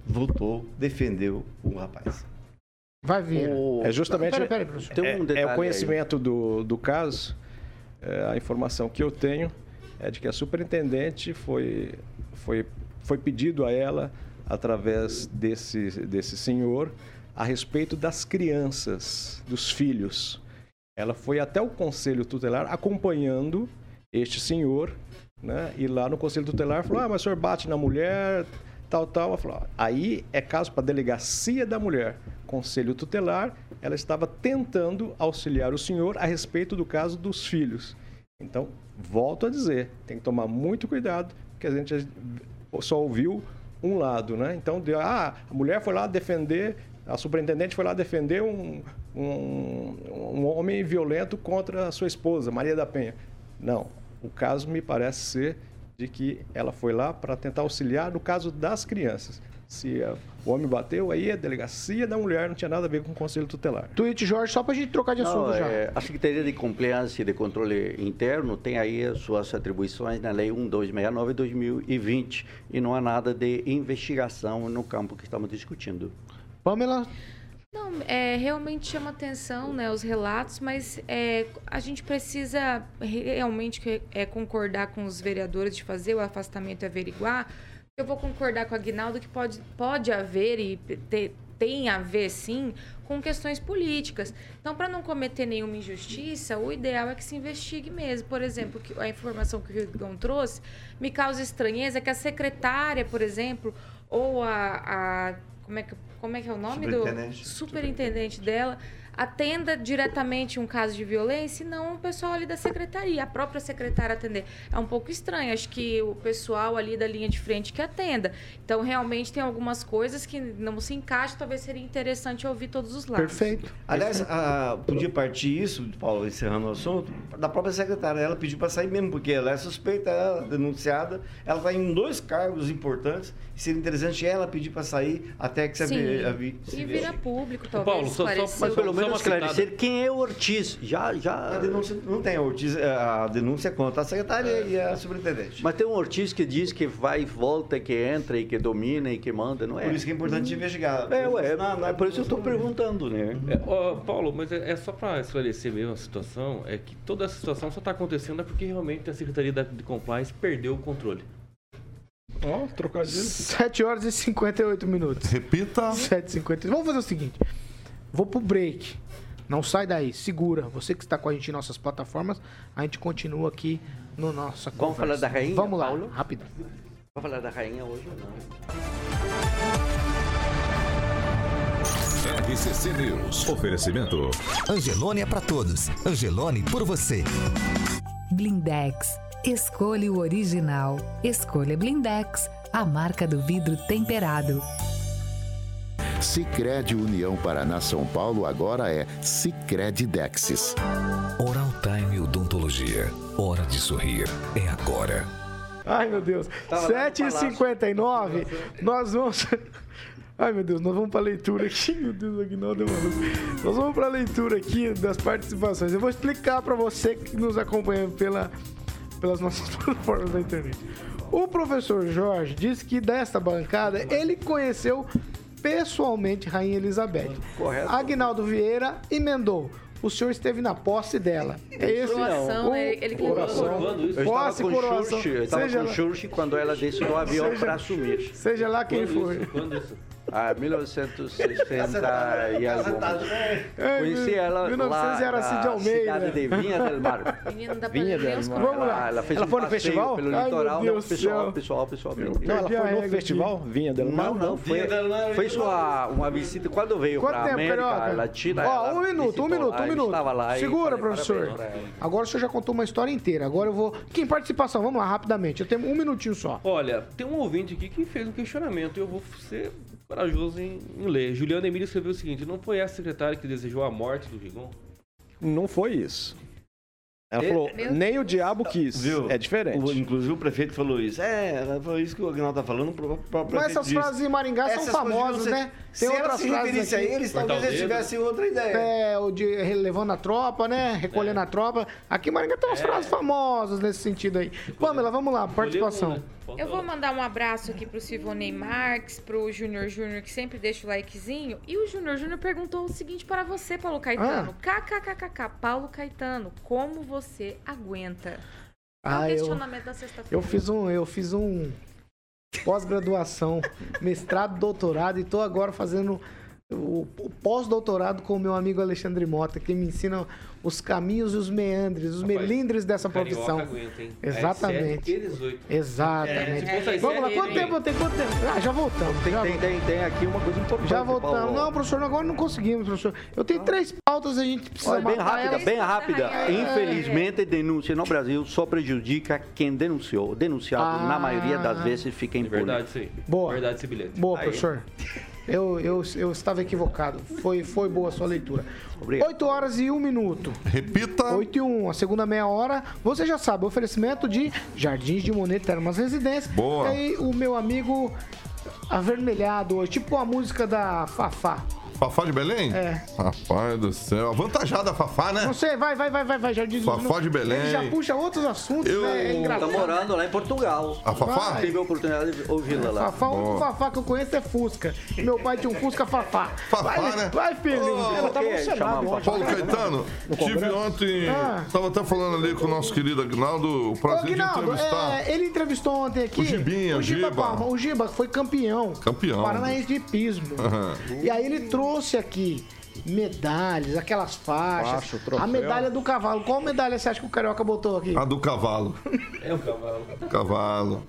votou, defendeu o rapaz. Vai vir. É justamente Peraí, peraí, professor. Tem um é, é o aí. conhecimento do, do caso, é, a informação que eu tenho é de que a superintendente foi, foi, foi pedido a ela, através desse, desse senhor, a respeito das crianças, dos filhos. Ela foi até o conselho tutelar acompanhando este senhor, né? E lá no conselho tutelar falou: ah, mas o senhor bate na mulher, tal, tal. Ela falou: "Ah, aí é caso para a delegacia da mulher. Conselho tutelar, ela estava tentando auxiliar o senhor a respeito do caso dos filhos. Então, volto a dizer, tem que tomar muito cuidado, porque a gente só ouviu um lado, né? Então, de- ah, a mulher foi lá defender, a superintendente foi lá defender um, um, um homem violento contra a sua esposa, Maria da Penha. Não, o caso me parece ser de que ela foi lá para tentar auxiliar no caso das crianças. Se ah, o homem bateu, aí a delegacia da mulher não tinha nada a ver com o conselho tutelar. Tweet, Jorge, só pra gente trocar de assunto Não, já. é, a Secretaria de Compliance e de Controle Interno tem aí as suas atribuições na Lei 1269 de 2020 e não há nada de investigação no campo que estamos discutindo. Pamela, Não, é, realmente chama atenção né, os relatos, mas é, a gente precisa realmente é, concordar com os vereadores de fazer o afastamento e averiguar. Eu vou concordar com a Aguinaldo que pode, pode haver e te- tem a ver, sim, com questões políticas. Então, para não cometer nenhuma injustiça, o ideal é que se investigue mesmo. Por exemplo, que a informação que o Rigão trouxe me causa estranheza que a secretária, por exemplo, ou a... a como, é que, como é que é o nome do Superintendente. superintendente dela atenda diretamente um caso de violência e não o pessoal ali da secretaria, a própria secretária atender. É um pouco estranho, acho que o pessoal ali da linha de frente que atenda. Então, realmente, tem algumas coisas que não se encaixam, talvez seria interessante ouvir todos os lados. perfeito. Aliás, a- podia partir isso, Paulo, encerrando o assunto, da própria secretária. Ela pediu para sair mesmo, porque ela é suspeita, ela é denunciada, ela está em dois cargos importantes, e seria interessante ela pedir para sair até que se, Sim, se e vira público, talvez, Paulo, só- só-. Mas pelo menos uma esclarecer quem é o Ortiz. Já, A já... denúncia não tem, a, Ortiz, a denúncia é contra a secretária e a superintendente. Mas tem um Ortiz que diz que vai e volta, que entra e que domina e que manda, não é? Por isso que é importante investigar. É, ué, Na- na- é por isso que eu estou perguntando, né? É, ó, Paulo, mas é, é só para esclarecer mesmo a situação, é que toda essa situação só está acontecendo é porque realmente a Secretaria de Compliance perdeu o controle. Ó, trocadilho. 7 horas e 58 minutos. Repita. 7h58. Vamos fazer o seguinte. Vou pro break. Não sai daí, segura. Você que está com a gente em nossas plataformas, a gente continua aqui no nossa Vamos conversa. falar da rainha, Vamos lá, Paulo? rápido. Vamos falar da rainha hoje ou não? RCC News. Oferecimento. Angelone é pra todos. Angelone por você. Blindex. Escolha o original. Escolha Blindex, a marca do vidro temperado. Sicredi União Paraná São Paulo agora é Sicredi Dexis. Oral Time Odontologia. Hora de sorrir. É agora. Ai, meu Deus. Tava lá no 7h59, nós vamos. *laughs* Ai, meu Deus, nós vamos pra leitura aqui. *laughs* Meu Deus, Aguinaldo é maluco. Nós vamos pra leitura aqui das participações. Eu vou explicar pra você que nos acompanha pela, pelas nossas *laughs* plataformas da internet. O professor Jorge disse que desta bancada ele conheceu pessoalmente Rainha Elizabeth. Correto. Aguinaldo Vieira emendou. O senhor esteve na posse dela. É esse Coroação, o- ele- ele que levou. coração. Eu estava Posse, com coroação. Xuxa, eu estava Seja com lá- Xuxa quando ela desce do avião para assumir. Seja lá quem for. Quando isso? Ah, 1960 e alguma. É, Conheci ela 1900 lá era Cid na Almeida. cidade de Vinha del Mar. Menino Vinha del Mar. Vamos lá. Ela, fez Ela um foi no festival? pelo Ai, litoral. meu Não, pessoal, pessoal, pessoalmente. Não, ela foi no festival Vinha del Mar. Não, não, foi, foi uma, uma visita. Quando veio Quanto para a tempo, América Carioca? Latina. Ó, um minuto, um minuto, um minuto. Estava lá Segura, falei professor. Agora o senhor já contou uma história inteira. Agora eu vou. Que em participação? Vamos lá, rapidamente. Eu tenho um minutinho só. Olha, tem um ouvinte aqui que fez um questionamento e eu vou ser corajoso em, em ler. Juliana Emília escreveu o seguinte: não foi essa secretária que desejou a morte do Rigon? Não foi isso. Ela É, falou, Meu nem o diabo quis. Viu? É diferente. O- inclusive o prefeito falou isso. É, foi isso que o Agnaldo tá falando. Pro, pro Mas essas disse. frases em Maringá são Essas coisas famosas, ser- né? Se ela se referisse a eles, Cortar talvez eles dedo. tivessem outra ideia. É, o de levando a tropa, né? Recolhendo a tropa. Aqui em Maringá tem umas frases famosas nesse sentido aí. Pamela, vamos lá, participação. Né? Eu vou mandar um abraço aqui pro Silvonei Marques, pro Júnior Júnior, que sempre deixa o likezinho. E o Júnior Júnior perguntou o seguinte para você, Paulo Caetano. KKKKK, Paulo Caetano, como você aguenta? É o Ah, eu, questionamento da sexta-feira. eu fiz um. Eu fiz um pós-graduação, mestrado, doutorado, e tô agora fazendo o, o pós-doutorado com o meu amigo Alexandre Mota, que me ensina os caminhos e os meandres, os Rapaz, melindres dessa profissão. aguenta, hein? Exatamente. É 7 18. Exatamente. se fosse às Vamos lá, quanto tempo tem? Quanto tempo? Ah, já voltamos. Tem, já tem, tem, tem aqui uma coisa importante. Já voltamos. Paulo. Não, professor, agora não conseguimos, professor. Eu tenho três pautas, a gente precisa Olha, bem rápida, elas. bem rápida. É. Infelizmente, denúncia no Brasil só prejudica quem denunciou. O denunciado, Ah. na maioria das vezes, fica É impune. verdade, sim. Boa. Verdade esse bilhete. Boa, Aí. professor. Eu, eu, eu estava equivocado. Foi, foi boa a sua leitura. Obrigado. 8 horas e 1 minuto. Repita. 8 e 1, a segunda meia hora. Você já sabe, oferecimento de Jardins de Monet Termas Residência. Boa. E aí, o meu amigo avermelhado hoje, tipo a música da Fafá. Fafá de Belém? É. Rapaz do céu. Avantajada a Fafá, né? Não sei, vai, vai, vai, vai, vai, Jardins Fafá de Belém. Ele já puxa outros assuntos, Eu- né? É Tá engraçado. morando lá em Portugal. A Fafá? Vai. Tive a oportunidade de ouvi-la lá. Fafá, o único Fafá que eu conheço é Fusca. E meu pai tinha um Fusca Fafá. Fafá, vai, né? Vai, filho. Ô, Ela tava ontem. Paulo Caetano, tive ontem. Ah. Tava até falando ali com o nosso querido Agnaldo. O Ô, prazer de entrevistar. é, ele entrevistou ontem aqui. O Gibinha, o Giba. Giba. o Giba foi campeão. Campeão. Paranaense de hipismo. Aham. E aí ele trouxe aqui medalhas, aquelas faixas. Faixa, troféu. a medalha do cavalo. Qual medalha você acha que o Carioca botou aqui? A do cavalo. É o cavalo. *laughs* Cavalo.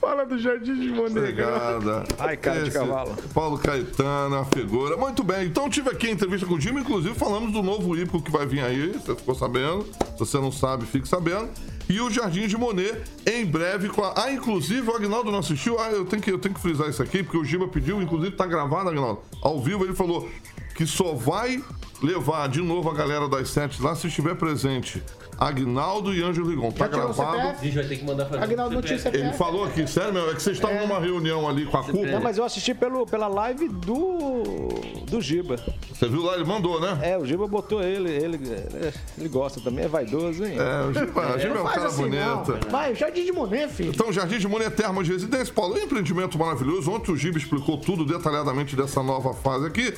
Fala do Jardim de Monet. Obrigada. Ai, cara de cavalo. Paulo Caetano, a figura. Muito bem. Então tive aqui a entrevista com o Jimmy. Inclusive falamos do novo hípico que vai vir aí. Você ficou sabendo. Se você não sabe, fique sabendo. E o Jardim de Monet em breve. Com a... Ah, inclusive o Agnaldo não assistiu. Ah, eu tenho, que, eu tenho que frisar isso aqui, porque o Giba pediu. Inclusive tá gravado, Agnaldo. Ao vivo ele falou que só vai levar de novo a galera das sete lá se estiver presente. Agnaldo e Ângelo Rigon. Tá gravado. A CPF? gente vai ter que mandar fazer. Agnaldo um Notícia CPF. Ele falou aqui, sério mesmo, é que vocês estavam numa reunião ali com a Não, cúpula. mas eu assisti pelo, pela live do, do Giba. Você viu lá, ele mandou, né? É, o Giba botou ele, ele, ele gosta também, é vaidoso, hein? É, o Giba, o Giba é um cara assim, não. bonito. Vai, Jardim de Monet, filho. Então, Jardim de Monet Termas de Residência, Paulo, é um empreendimento maravilhoso. Ontem o Giba explicou tudo detalhadamente dessa nova fase aqui.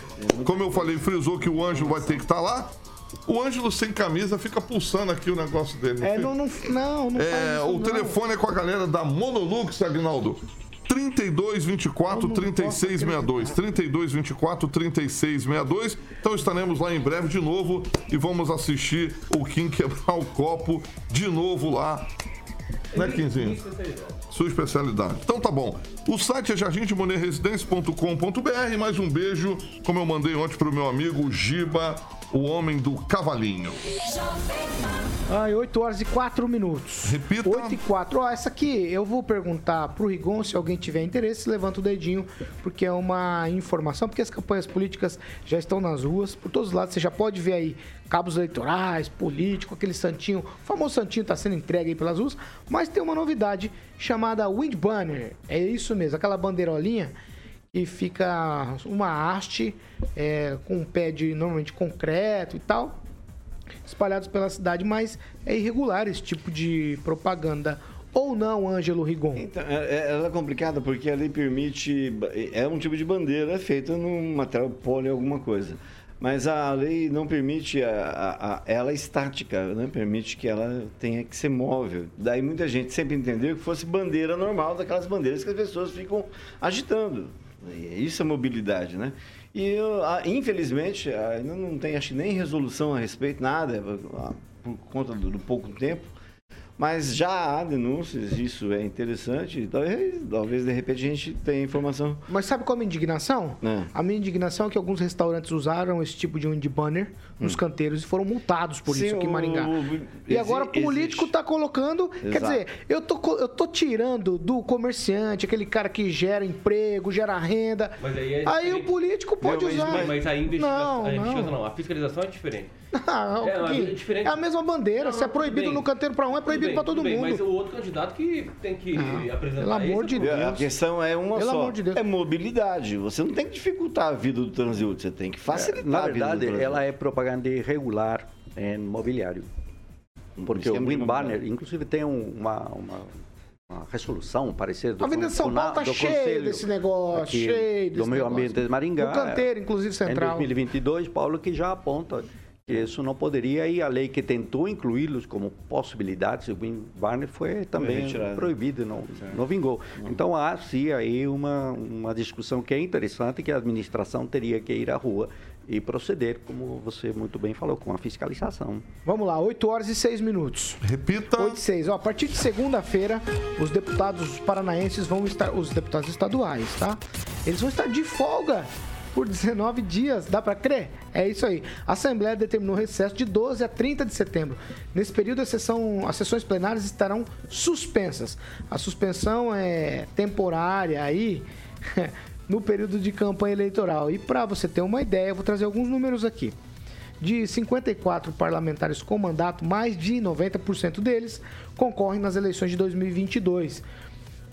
Como eu falei, frisou que o Ângelo vai ter que estar lá. O Ângelo sem camisa fica pulsando aqui o negócio dele. É, fica? não, não, não, não É, isso, o não. telefone é com a galera da Monolux, Agnaldo. 32 24 36 62. 32 24 36 62. Então estaremos lá em breve de novo e vamos assistir o Kim quebrar o copo de novo lá. Né, Quinzinho? Sua especialidade. Então tá bom. O site é jardimdemonerresidência.com.br. Mais um beijo, como eu mandei ontem pro meu amigo Giba, o homem do cavalinho. Ai, 8 horas e 4 minutos. Repita. 8 e 4. Ó, essa aqui eu vou perguntar pro Rigon, se alguém tiver interesse, levanta o dedinho, porque é uma informação, porque as campanhas políticas já estão nas ruas, por todos os lados, você já pode ver aí cabos eleitorais, político, aquele santinho, o famoso santinho está sendo entregue aí pelas ruas, mas tem uma novidade chamada Wind Banner. É isso mesmo, aquela bandeirolinha que fica uma haste é, com um pé de normalmente concreto e tal, espalhados pela cidade, mas é irregular esse tipo de propaganda. Ou não, Ângelo Rigon? Então, é- é- ela é complicada porque a lei permite. É um tipo de bandeira feita num material poli alguma coisa. Mas a lei não permite a, a- a- ela é estática, não permite que ela tenha que ser móvel. Daí muita gente sempre entendeu que fosse bandeira normal, daquelas bandeiras que as pessoas ficam agitando. Isso é mobilidade, né? E eu, ah, infelizmente ainda não tem acho nem resolução a respeito, nada, ah, por conta do, pouco tempo. Mas já há denúncias, isso é interessante. Talvez, talvez de repente a gente tenha informação. Mas sabe qual é a minha indignação? É. A minha indignação é que alguns restaurantes usaram esse tipo de wind banner nos canteiros e foram multados por Hum. Sim, isso aqui em o- Maringá. o- e exi- agora o político existe. tá colocando. Quer Exato. dizer, eu tô, eu tô tirando do comerciante, aquele cara que gera emprego, gera renda. Mas aí é Aí o político pode Não, mas, usar. Mas a investigação, Não, a, investigação não. não, a fiscalização é diferente. *laughs* Ah, É, Gui, é diferente. é a mesma bandeira. Se é proibido no canteiro pra um, é proibido pra todo bem, mundo. Mas o outro candidato que tem que Ah, apresentar pelo amor esse de é o Deus. A questão é uma Pelo só. amor de Deus. É mobilidade. Você não tem que dificultar a vida do transeunte, você tem que facilitar Na a vida verdade, ela é propaganda irregular em mobiliário. Porque o esquema de Wind. Banner, inclusive, tem um- uma, uma, uma resolução, um parecer do A Avenida de São Paulo tá do cheio Conselho desse negócio, aqui cheio do desse meio negócio. ambiente de Maringá. No canteiro, inclusive, central. Em 2022, Paulo, que já aponta que isso não poderia e a lei que tentou incluí-los como possibilidades, o Wind Banner foi também retirado. proibido, não, não vingou. Então há sim aí uma, uma discussão que é interessante, que a administração teria que ir à rua e proceder, como você muito bem falou, com a fiscalização. Vamos lá, 8 horas e 6 minutos. Repita. 8 e 6. Ó, a partir de segunda-feira, os deputados paranaenses vão estar, os deputados estaduais, tá? Eles vão estar de folga por 19 dias, dá pra crer? É isso aí. A Assembleia determinou recesso de 12 a 30 de setembro. Nesse período, a sessão, as sessões plenárias estarão suspensas. A suspensão é temporária aí, *laughs* no período de campanha eleitoral. E para você ter uma ideia, eu vou trazer alguns números aqui. De 54 parlamentares com mandato, mais de 90% deles concorrem nas eleições de 2022.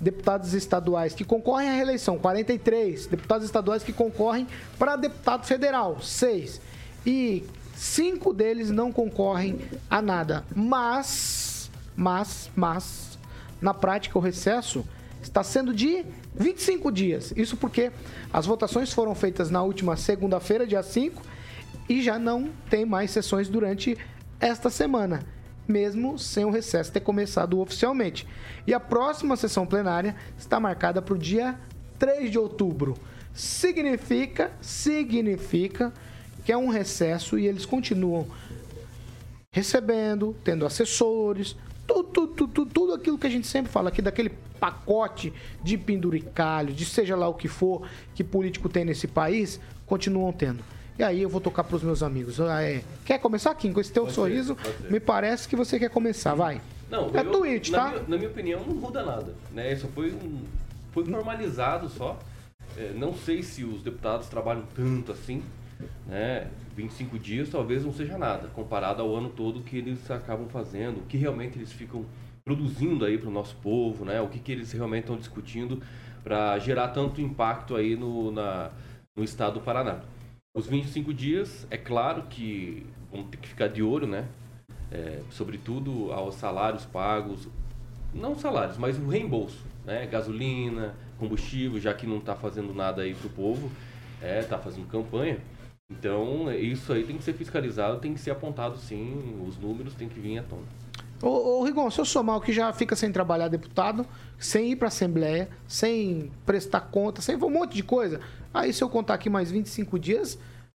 Deputados estaduais que concorrem à reeleição, 43. Deputados estaduais que concorrem para deputado federal, 6. E cinco deles não concorrem a nada. Mas, mas, mas, na prática, o recesso está sendo de 25 dias. Isso porque as votações foram feitas na última segunda-feira, dia 5, e já não tem mais sessões durante esta semana, mesmo sem o recesso ter começado oficialmente. E a próxima sessão plenária está marcada para o dia 3 de outubro. Significa, significa que é um recesso e eles continuam recebendo, tendo assessores, tudo, tudo, tudo, tudo aquilo que a gente sempre fala aqui, daquele pacote de penduricalho, de seja lá o que for que político tem nesse país, continuam tendo. E aí eu vou tocar para os meus amigos. Ah, é. Quer começar, Kim? Com esse teu Pode sorriso, ser. me parece que você quer começar. Vai. Não, é eu- tweet, na tá? Minha, na minha opinião, não muda nada. Né? Isso foi, um, foi formalizado só. É, não sei se os deputados trabalham tanto assim. Né? 25 dias talvez não seja nada, comparado ao ano todo que eles acabam fazendo, o que realmente eles ficam produzindo aí para o nosso povo, né? o que, que eles realmente estão discutindo para gerar tanto impacto aí no, na, no estado do Paraná. Os 25 dias, é claro que vamos ter que ficar de olho, né? É, sobretudo aos salários pagos, não salários, mas o reembolso, né? Gasolina, combustível, já que não está fazendo nada aí pro povo, é, tá fazendo campanha. Então, isso aí tem que ser fiscalizado, tem que ser apontado sim, os números têm que vir à tona. Ô, ô Rigon, se eu somar o que já fica sem trabalhar deputado, sem ir pra Assembleia, sem prestar conta, sem um monte de coisa, aí se eu contar aqui mais 25 dias,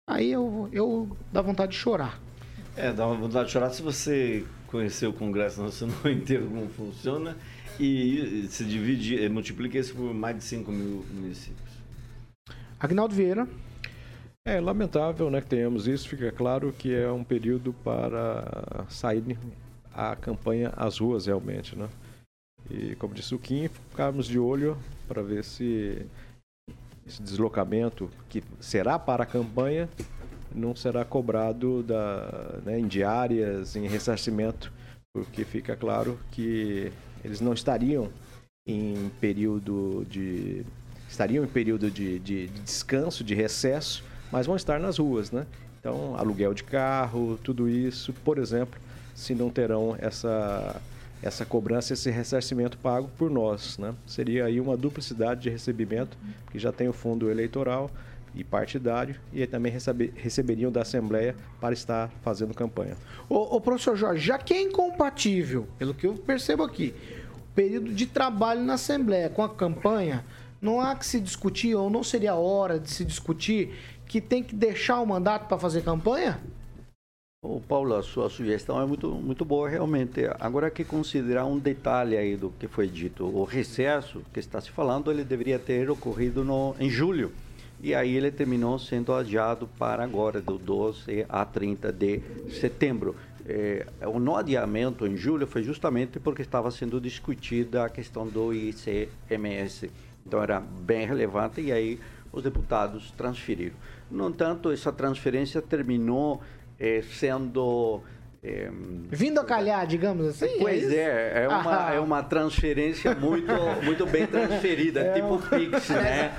aí eu, eu dá vontade de chorar. É, dá vontade de chorar se você conhecer o Congresso *laughs* Nacional inteiro como funciona e se divide, eh, multiplica isso por mais de 5 mil municípios. Agnaldo Vieira. É lamentável né, que tenhamos isso. Fica claro que é um período para sair a campanha às ruas realmente. Né? E como disse o Kim, ficarmos de olho para ver se esse deslocamento que será para a campanha não será cobrado da, né, em diárias, em ressarcimento, porque fica claro que eles não estariam em período de estariam em período de, de, de descanso, de recesso, mas vão estar nas ruas, né? Então, aluguel de carro, tudo isso, por exemplo, se não terão essa essa cobrança, esse ressarcimento pago por nós, né? Seria aí uma duplicidade de recebimento, que já tem o fundo eleitoral e partidário, e também recebe, receberiam da Assembleia para estar fazendo campanha. Ô, professor Jorge, já que é incompatível, pelo que eu percebo aqui, o período de trabalho na Assembleia com a campanha, não há que se discutir, ou não seria hora de se discutir, que tem que deixar o mandato para fazer campanha? Ô, Paulo, a sua sugestão é muito, muito boa, realmente. Agora, que considerar um detalhe aí do que foi dito. O recesso que está se falando, ele deveria ter ocorrido no, em julho. E aí ele terminou sendo adiado para agora, do 12 a 30 de setembro. É, o não adiamento em julho foi justamente porque estava sendo discutida a questão do ICMS. Então era bem relevante e aí os deputados transferiram. No entanto, essa transferência terminou eh, sendo é, Vindo a calhar, digamos assim? Pois é, é, é uma, ah. é uma transferência muito, muito bem transferida, é tipo um... Pix, né?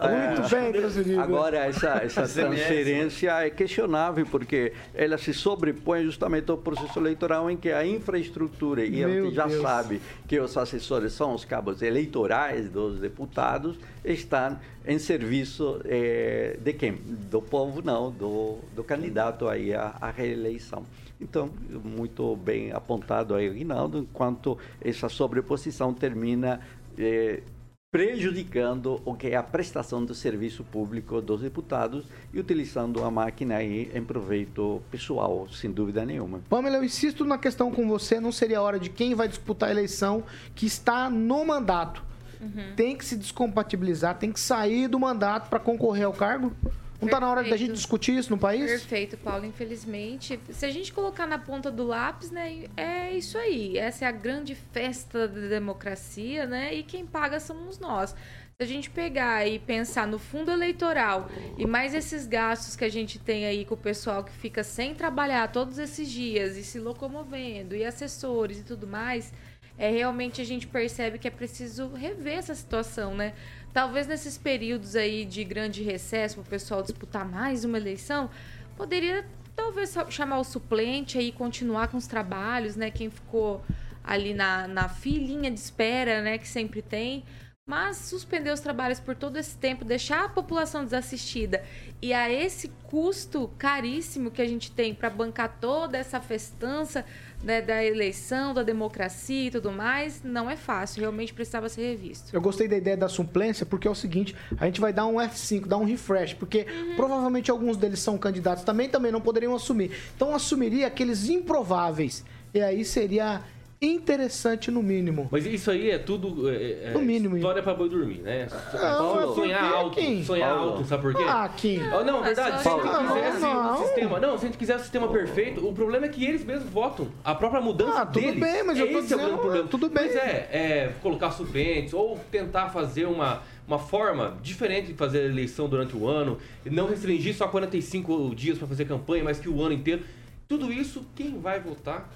muito bem transferida. Agora, essa, essa transferência é questionável, porque ela se sobrepõe justamente ao processo eleitoral em que a infraestrutura, e Meu a gente já Deus. sabe que os assessores são os cabos eleitorais dos deputados, estão em serviço é, de quem? Do povo, não, do, do candidato aí à, à reeleição. Então, muito bem apontado aí, Rinaldo, enquanto essa sobreposição termina eh, prejudicando o que é a prestação do serviço público dos deputados e utilizando a máquina aí em proveito pessoal, sem dúvida nenhuma. Pamela, eu insisto na questão com você, não seria a hora de quem vai disputar a eleição que está no mandato. Uhum. Tem que se descompatibilizar, tem que sair do mandato para concorrer ao cargo? Não está na hora da gente discutir isso no país? Perfeito, Paulo. Infelizmente, se a gente colocar na ponta do lápis, né, é isso aí. Essa é a grande festa da democracia, né? E quem paga somos nós. Se a gente pegar e pensar no fundo eleitoral e mais esses gastos que a gente tem aí com o pessoal que fica sem trabalhar todos esses dias e se locomovendo, e assessores e tudo mais, é realmente a gente percebe que é preciso rever essa situação, né? Talvez nesses períodos aí de grande recesso, para o pessoal disputar mais uma eleição, poderia talvez chamar o suplente aí continuar com os trabalhos, né? Quem ficou ali na, na filinha de espera, né? Que sempre tem. Mas suspender os trabalhos por todo esse tempo, deixar a população desassistida e a esse custo caríssimo que a gente tem para bancar toda essa festança né, da eleição, da democracia e tudo mais, não é fácil. Realmente precisava ser revisto. Eu gostei da ideia da suplência, porque é o seguinte: a gente vai dar um F5, dar um refresh, porque uhum. provavelmente alguns deles são candidatos também, também não poderiam assumir. Então assumiria aqueles improváveis. E aí seria interessante no mínimo. Mas isso aí é tudo é, é no mínimo. história para boi dormir, né? Paulo, sonhar alto, Kim? sonhar Paulo. alto, sabe por quê? Ah, Kim. Oh, não, verdade, se a gente quisesse não, um sistema, não, se a gente quisesse um sistema perfeito, o problema é que eles mesmos votam. A própria mudança ah, tudo deles. bem, mas eu tô esse dizendo, é o problema. Tudo bem. Mas é, é colocar suplentes ou tentar fazer uma uma forma diferente de fazer a eleição durante o ano, não restringir só 45 dias para fazer campanha, mas que o ano inteiro. Tudo isso, quem vai votar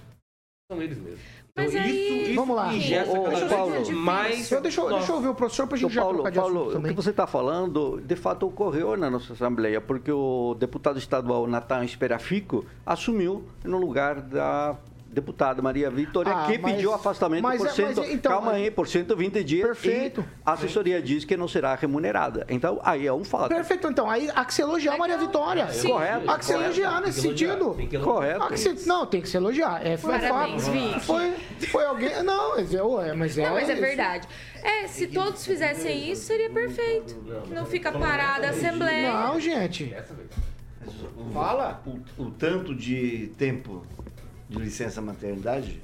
são eles mesmos. Então, Mas aí... isso, isso Vamos lá. Ô, ô, Paulo, mas... deixa, deixa eu ouvir o professor para a gente Paulo, já de Paulo, o que você está falando, de fato, ocorreu na nossa Assembleia, porque o deputado estadual Natan Esperafico assumiu no lugar da deputada Maria Vitória, Ah, que mas- pediu afastamento mas por é- cento. mas então, calma aí, por 120 dias. Perfeito. E a assessoria diz que não será remunerada. Então, aí é um fato. Perfeito, então. Aí há que se elogiar a Maria Vitória. Sim. Correto, Há que se elogiar nesse sentido. Correto. Se- Não, tem que se elogiar. É, foi Parabéns, fato. Foi, foi alguém. Não, mas é, mas é. Não, mas é verdade. É, se todos fizessem isso, seria perfeito. Não fica parada a Assembleia. Não, gente. Fala. O, o tanto de tempo de licença maternidade,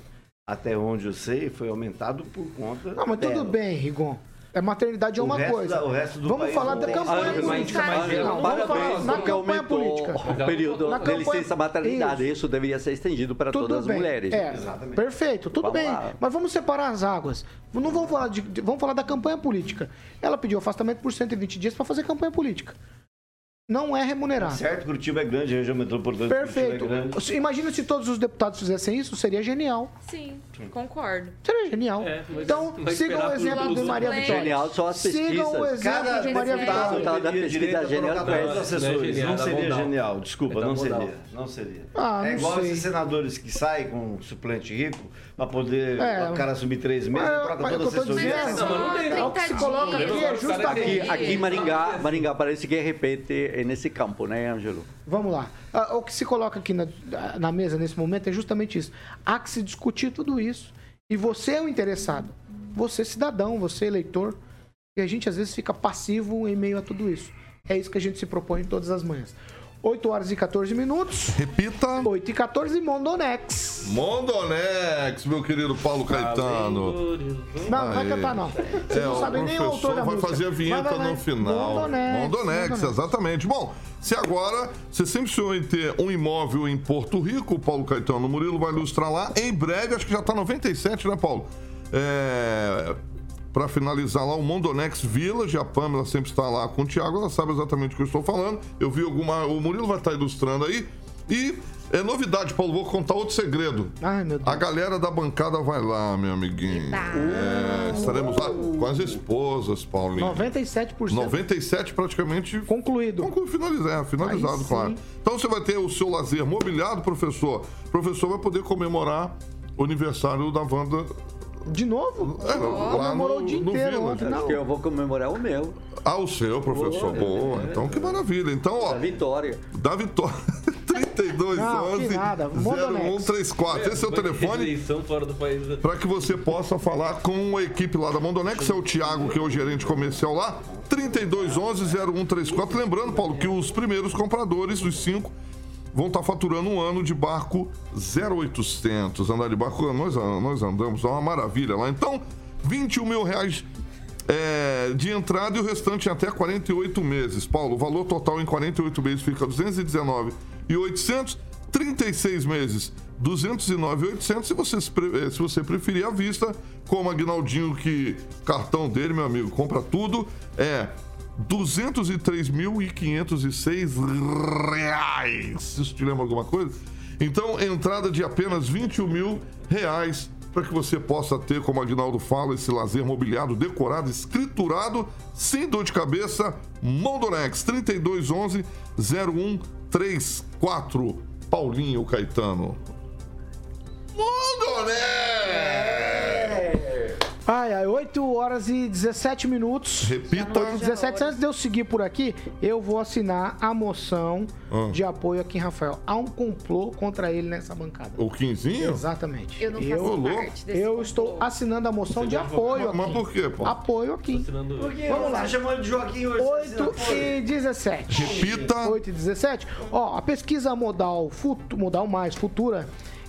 até onde eu sei, foi aumentado por conta. Não, mas tudo dela. bem, Rigon. A maternidade é uma coisa. da- o resto do vamos falar da campanha política. vamos falar na campanha política. O período Na de campanha- licença maternidade. Isso. Isso. deveria ser estendido para Tudo todas as bem. mulheres. É, perfeito, tudo Vamos bem. lá. Mas vamos separar as águas. Não vamos falar de, de- vamos falar da campanha política. Ela pediu afastamento por 120 dias para fazer campanha política. Não é remunerado. Certo, Curitiba é grande, a região metropolitana de Perfeito. É grande. Imagina se todos os deputados fizessem isso, seria genial. Sim, concordo. Seria genial. mas então, vai sigam o exemplo de Maria. Vitória. Genial são as Sigam o pesquisas. exemplo Cada de Maria Vitória. Tá da teria pesquisa genial não é- dois não é assessores. genial, Não dá seria modal. genial, desculpa, Dá não modal. seria. Não seria. Ah, é igual sei. esses senadores que saem com um suplente rico para poder É. o cara assumir três meses Mas- e troca mas toda a assessoria. Não, mas não tem- é o que se coloca aqui é Aqui, justamente. aqui em Maringá, Maringá parece que é repete é nesse campo, né, Ângelo? Vamos lá. Ah, O que se coloca aqui na, na mesa nesse momento é justamente isso. Há que se discutir tudo isso. E você é o interessado. Você, cidadão, você, eleitor. E a gente às vezes fica passivo em meio a tudo isso. É isso que a gente se propõe todas as manhãs. 8 horas e 14 minutos. Repita. 8 e 14, Mondonex. Mondonex, meu querido Paulo Caetano. Não, não vai cantar, não. Vocês É, não sabem nem o autor da vai música. fazer a vinheta Vai, vai, vai. no final. Mondonex, Mondonex, Mondonex. exatamente. Bom, se agora você sempre sonhou em ter um imóvel em Porto Rico, o Paulo Caetano o Murilo vai ilustrar lá. Em breve, acho que já tá 97, né, Paulo? É. Pra finalizar lá, o Mondonex Village, a Pamela sempre está lá com o Thiago, ela sabe exatamente o que eu estou falando. Eu vi alguma. O Murilo vai estar ilustrando aí. E é novidade, Paulo, vou contar outro segredo. Ai, meu Deus. A galera da bancada vai lá, meu amiguinho. É, estaremos lá com as esposas, Paulinho. 97%. 97 praticamente concluído. Conclu, finalizado, finalizado, claro. Então você vai ter o seu lazer mobiliado, professor. O professor vai poder comemorar o aniversário da Wanda. De novo? É, lá Comemorou no, o dia no inteiro Village. ontem, Acho não. que eu vou comemorar o meu. Ah, o seu, professor. Boa. Então, que maravilha. Então, ó, A vitória. da vitória. *laughs* 32 Não, 11 que nada. Mondonex. 0134. Esse é o telefone. País. né? para que você possa falar com a equipe lá da Mondonex, é o Thiago, que é o gerente comercial lá, 3211-0134. Lembrando, Paulo, que os primeiros compradores, os cinco, vão estar faturando um ano de barco 0800. Andar de barco, nós, nós andamos, é uma maravilha lá. Então, 21 mil reais é, de entrada e o restante em até 48 meses. Paulo, o valor total em 48 meses fica 219,800, 36 meses 209,800 se você, eh, se você preferir à vista, como Agnaldinho que cartão dele, meu amigo, compra tudo, é 203.506 reais. Isso te lembra alguma coisa? Então, entrada de apenas 21 mil reais para que você possa ter, como Agnaldo fala, esse lazer mobiliado, decorado, escriturado, sem dor de cabeça. Mondonex 3211 0134. Paulinho Caetano. Mondonex! Ai, ai, 8 horas e 17 minutos. Repita. 17 antes de eu seguir por aqui, eu vou assinar a moção Ah. de apoio aqui em Rafael. Há um complô contra ele nessa bancada. O Quinzinho? Exatamente. Eu não faço eu, parte desse eu complô. estou assinando a moção de apoio Mas aqui. por quê, Paulo? Apoio aqui. Quê? Vamos Você lá. chamou ele de Joaquim hoje? 8 e 17. Repita. 8 e 17. Ó, a pesquisa modal, futu, modal mais futura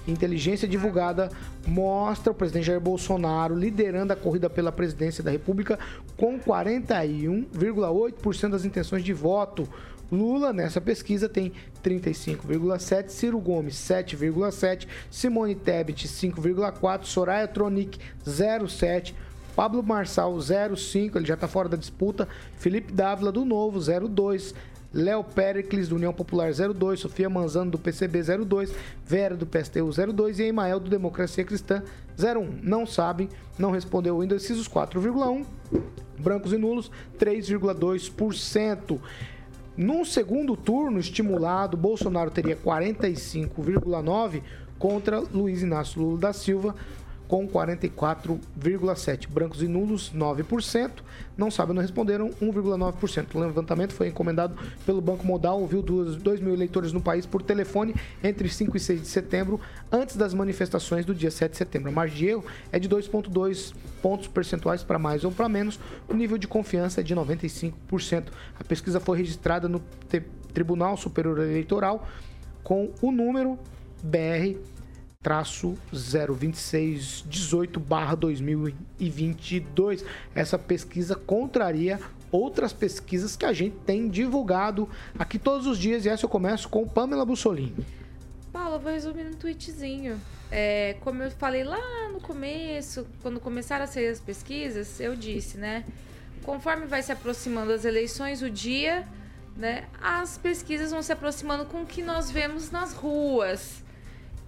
inteligência divulgada mostra o presidente Jair Bolsonaro liderando a corrida pela presidência da República com 41,8% das intenções de voto. Lula, nessa pesquisa, tem 35,7%, Ciro Gomes, 7,7%, Simone Tebet, 5,4%, Soraya Tronic, 0,7%, Pablo Marçal, 0,5, ele já está fora da disputa. Felipe Dávila, do Novo, 0,2. Léo Pericles, do União Popular, 02. Sofia Manzano, do PCB, 02. Vera, do PSTU, 02. E Emael, do Democracia Cristã, 01. Não sabem, não respondeu ainda. Incisos 4,1. Brancos e nulos, 3,2%. Num segundo turno estimulado, Bolsonaro teria 45,9%. contra Luiz Inácio Lula da Silva, com 44,7%. Brancos e nulos, 9%. Não sabem, não responderam, 1,9%. O levantamento foi encomendado pelo Banco Modal, ouviu 2 mil eleitores no país por telefone entre 5 e 6 de setembro, antes das manifestações do dia 7 de setembro. A margem de erro é de 2,2 pontos percentuais para mais ou para menos. O nível de confiança é de 95%. A pesquisa foi registrada no Tribunal Superior Eleitoral com o número BR traço 02618 barra 2022. Essa pesquisa contraria outras pesquisas que a gente tem divulgado aqui todos os dias. E essa eu começo com Pamela Bussolini. Paulo, eu vou resumir um tweetzinho. É, como eu falei lá no começo, quando começaram a sair as pesquisas, eu disse, né? Conforme vai se aproximando as eleições, o dia, né? As pesquisas vão se aproximando com o que nós vemos nas ruas.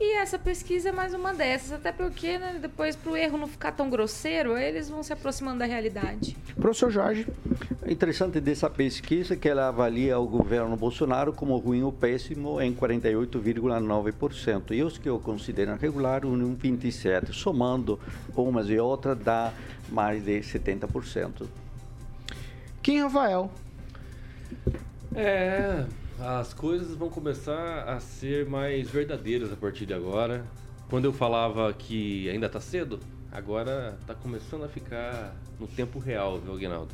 E essa pesquisa é mais uma dessas, até porque né, depois, para o erro não ficar tão grosseiro, eles vão se aproximando da realidade. Professor Jorge. É interessante dessa pesquisa que ela avalia o governo Bolsonaro como ruim ou péssimo em 48,9%. E os que o consideram regular, um 27%. Somando umas e outras, dá mais de 70%. Kim Rafael. É, as coisas vão começar a ser mais verdadeiras a partir de agora. Quando eu falava que ainda está cedo, agora está começando a ficar no tempo real, viu, Aguinaldo?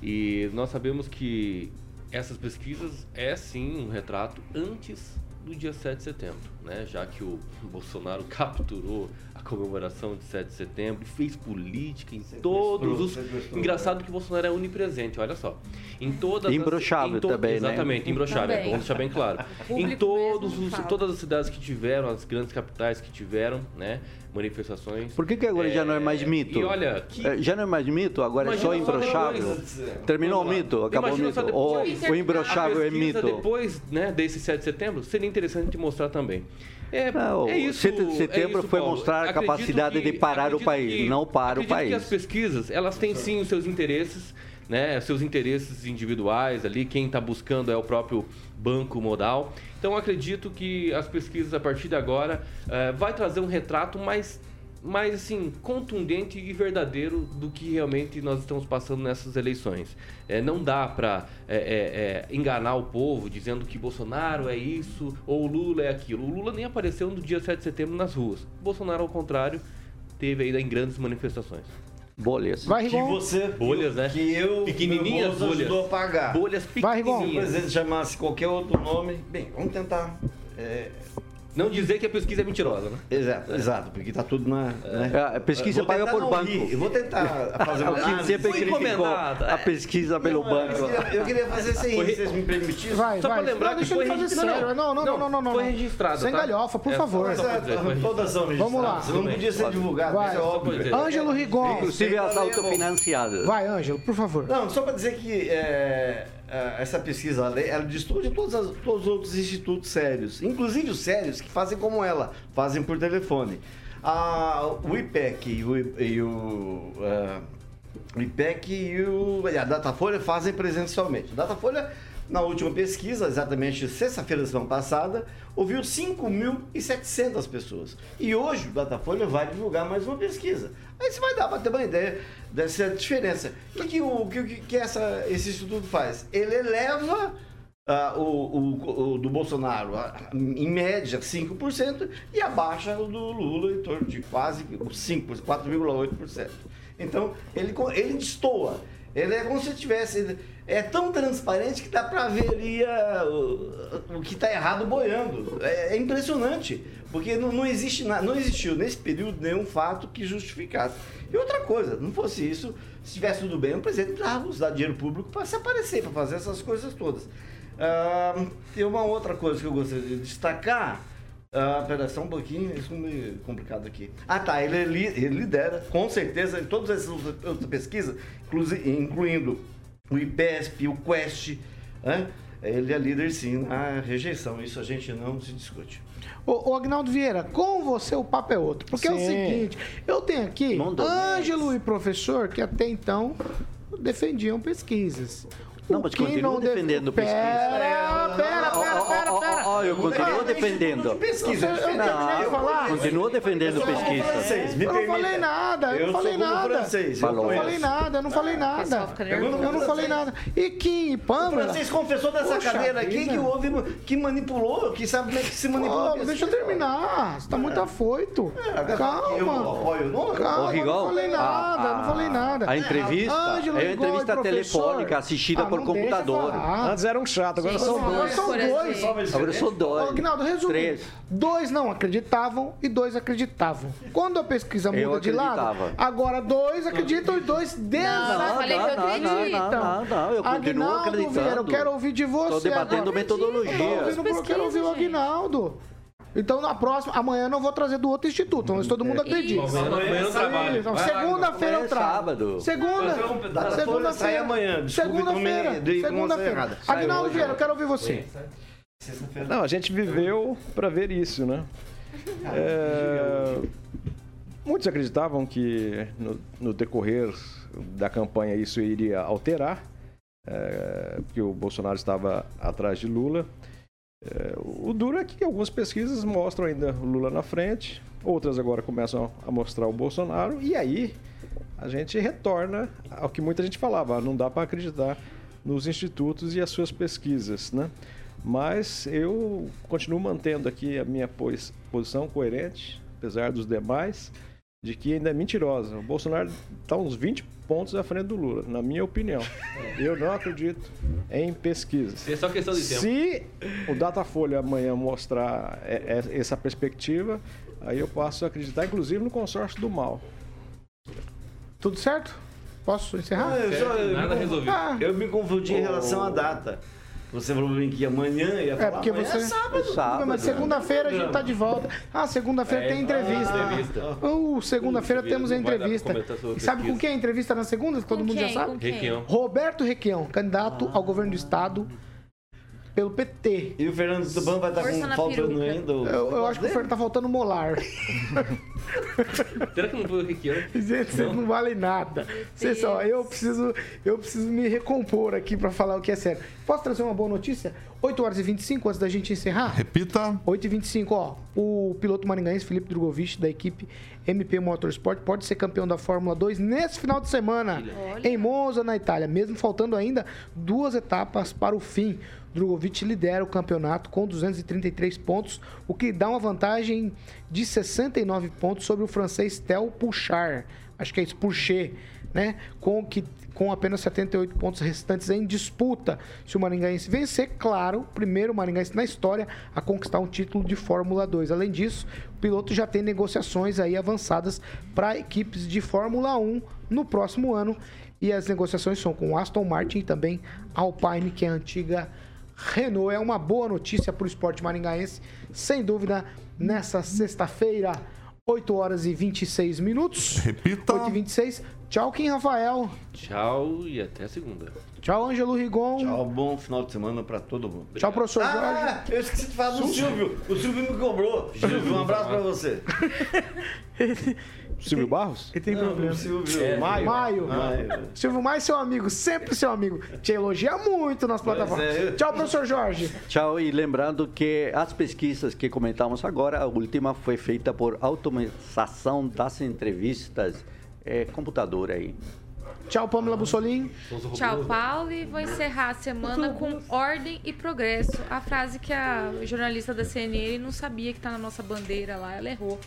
E nós sabemos que essas pesquisas é sim um retrato antes do dia 7 de setembro, né? Já que o Bolsonaro *laughs* capturou comemoração de 7 de setembro, fez política em todos os. Engraçado que o Bolsonaro é onipresente, olha só. Em todas Imbrochável as... to... também, Exatamente, né? imbrochável, é Também. bom deixar bem claro. em todos os, todas as cidades que tiveram, as grandes capitais que tiveram, né? Manifestações. Por que, que agora já não é mais mito? E olha, que... É, Já não é mais mito, agora é só Imagina só imbrochável. depois. Terminou o Vamos mito, acabou o Imagina mito. só Ou depois- o imbrochável a é mito. Depois né, desse 7 de setembro, seria interessante te mostrar também. É, Não, é isso, 7 de setembro é isso, foi Paulo. mostrar a capacidade que- de parar o país, que- não para o acredito que país. as pesquisas, elas têm sim os seus interesses, né? Seus interesses individuais ali, quem está buscando é o próprio banco modal. Então acredito que as pesquisas a partir de agora eh, vai trazer um retrato mais mais assim contundente e verdadeiro do que realmente nós estamos passando nessas eleições. Eh, não dá para enganar o povo dizendo que Bolsonaro é isso ou Lula é aquilo. O Lula nem apareceu no dia 7 de setembro nas ruas. Bolsonaro, ao contrário, teve aí em grandes manifestações. Bolhas. Vai, Que você. Bolhas, né? Que eu. Pequenininhas bolhas. ajudou a pagar. Bolhas Vai, Rigon. Se o pequenininhas. presidente chamasse qualquer outro nome. Bem, vamos tentar. É, Não dizer que a pesquisa é mentirosa, né? Exato, exato, porque tá tudo na. Né? É, a pesquisa paga por banco. rir, Eu vou tentar fazer uma O que análise. sempre Foi criticou encomendada, a é. pesquisa pelo Não, eu banco. queria- Eu queria fazer sem rir, vocês me permitiram. Vai, Só vai. pra lembrar que foi fazer registrado. sério. Não, não, não, não, não, não. Foi registrado, Sem tá? galhofa, por É, favor. Todas são Vamos lá. registradas, Não podia ser divulgado, Vai. isso é óbvio. É. Ângelo Rigon. Inclusive as Sem valer, autofinanciadas. Vai, Ângelo, por favor. Não, só para dizer que é, é, essa pesquisa ela, ela destoa de todos, todos os outros institutos sérios, inclusive os sérios que fazem como ela, fazem por telefone. O IPEC e o, e o, é, o IPEC e o, a Datafolha fazem presencialmente. A Datafolha, na última pesquisa, exatamente sexta-feira da semana passada, ouviu 5.700 pessoas. E hoje o Datafolha vai divulgar mais uma pesquisa. Aí você vai dar para ter uma ideia dessa diferença. O que, o, que, que essa, esse instituto faz? Ele eleva ah, o, o, o do Bolsonaro ah, em média 5% e abaixa o do Lula em torno de quase 5%, 4,8%. Então ele, ele destoa. Ele é como se tivesse. É tão transparente que dá para ver ali ah, o, o que está errado boiando. É, é impressionante, porque não, não, existe, não existiu nesse período nenhum fato que justificasse. E outra coisa, não fosse isso, se estivesse tudo bem, o presidente precisava usar dinheiro público para se aparecer, para fazer essas coisas todas. Ah, tem uma outra coisa que eu gostaria de destacar. Ah, pera, só um pouquinho, isso é meio complicado aqui. Ah, tá, ele, li- ele lidera, com certeza, em todas essas outras pesquisas, incluindo o IPESP, o Quest, né? ele é líder sim na rejeição, isso a gente não se discute. Ô, ô, Agnaldo Vieira, com você o papo é outro. Porque é o Sim. seguinte, eu tenho aqui Ângelo e professor que até então defendiam pesquisas. Não, mas não def- defendendo Pera, pesquisa. pera, pera, pera, pera. Ó, eu continuo Não, defendendo. pesquisa. Falar. Continua defendendo pesquisa. Eu não falei nada, eu não falei nada. eu não falei nada, eu não falei nada. Eu não falei nada. E Kim e O Pamela? francês confessou dessa cadeira aqui que houve, que manipulou, que sabe como é que se manipula. Ô, deixa eu terminar. Você tá muito afoito. Eu Calma. não? Eu não falei nada, eu não falei nada. A entrevista é uma entrevista professor. telefônica assistida Ah, por computador. Antes era um chato, agora Gente, são não, dois. Agora são dois. Agora eu sou Ô, dois. Aguinaldo, resumindo. Três. Dois não acreditavam e dois acreditavam. Quando a pesquisa muda Eu de lado, agora dois acreditam e dois desacreditam. eu falei que eu acredito. Não, não, não, eu continuo Aguinaldo acreditando. Vieira, eu quero ouvir de você. Tô debatendo metodologia. Eu tô ouvindo, eu quero ouvir o. Aguinaldo. Então, na próxima, amanhã eu não vou trazer do outro instituto, se todo mundo acredita. Isso. Amanhã trabalho. Lá, segunda-feira eu é trago. sábado. Segunda. Segunda-feira. amanhã. Segunda-feira. Segunda-feira. Aguinaldo. Vieira, eu quero ouvir você. Não, a gente viveu para ver isso, né? É, muitos acreditavam que no, no decorrer da campanha isso iria alterar, é, que o Bolsonaro estava atrás de Lula. É, o duro é que algumas pesquisas mostram ainda o Lula na frente, outras agora começam a mostrar o Bolsonaro, e aí a gente retorna ao que muita gente falava, "Ah, não dá para acreditar nos institutos e as suas pesquisas, né? Mas eu continuo mantendo aqui a minha pos- posição coerente, apesar dos demais, de que ainda é mentirosa. O Bolsonaro está uns 20 pontos à frente do Lula, na minha opinião. Eu não acredito em pesquisas. É só questão de tempo. Se o Datafolha amanhã mostrar é, é, essa perspectiva, aí eu passo a acreditar, inclusive, no consórcio do mal. Tudo certo? Posso encerrar? Ah, eu, só, eu, Nada me, resolvido. Ah, eu me confundi em relação à data. Você falou pra mim que amanhã ia falar. É, porque você. É sábado. Sábado. Mas segunda-feira a gente tá de volta. Ah, segunda-feira É, tem entrevista. entrevista. Uh, segunda-feira temos a entrevista. E sabe com quem é a entrevista na segunda? Todo Com mundo quem? já sabe? Requião. Roberto Requião, candidato ao governo do estado pelo PT. E o Fernando Tupan vai estar com na faltando peruca. ainda. Eu, eu acho que o Fernando tá faltando molar. Será que não foi o Requião? Gente, vocês não valem nada. Vocês só, eu preciso, eu preciso me recompor aqui pra falar o que é sério. Posso trazer uma boa notícia? 8 horas e 25 antes da gente encerrar? Repita. 8 e 25 ó. O piloto maringaense Felipe Drogovic, da equipe MP Motorsport, pode ser campeão da Fórmula 2 nesse final de semana, Olha. em Monza, na Itália, mesmo faltando ainda duas etapas para o fim. Drogovic lidera o campeonato com 233 pontos, o que dá uma vantagem de 69 pontos sobre o francês Theo Pouchard. Acho que é isso, Pouchet, né? Com, que, com apenas 78 pontos restantes em disputa. Se o Maringaense vencer, claro, primeiro Maringaense na história a conquistar um título de Fórmula 2. Além disso, o piloto já tem negociações aí avançadas para equipes de Fórmula 1 no próximo ano. E as negociações são com Aston Martin e também Alpine, que é a antiga Renault. É uma boa notícia para o esporte maringaense, sem dúvida, nessa sexta-feira, 8 horas e 26 minutos. Repita. 8 e 26. Tchau, Kim Rafael. Tchau e até segunda. Tchau, Ângelo Rigon. Tchau, bom final de semana pra todo mundo. Tchau, professor Jorge. Ah, eu esqueci de falar do Silvio. O Silvio me cobrou. Silvio, um abraço pra você. *laughs* Silvio Barros? Ele tem problema. Silvio. Maio. Maio. Maio. Silvio Mais, seu amigo, sempre seu amigo. Te elogia muito nas plataformas. é, Tchau, professor Jorge. Tchau, e lembrando que as pesquisas que comentamos agora, a última foi feita por automatização das entrevistas, é, computador aí. Tchau, Pamela Bussolim. Tchau, Paulo. E vou encerrar a semana com ordem e progresso. A frase que a jornalista da CNN não sabia que tá na nossa bandeira lá, ela errou.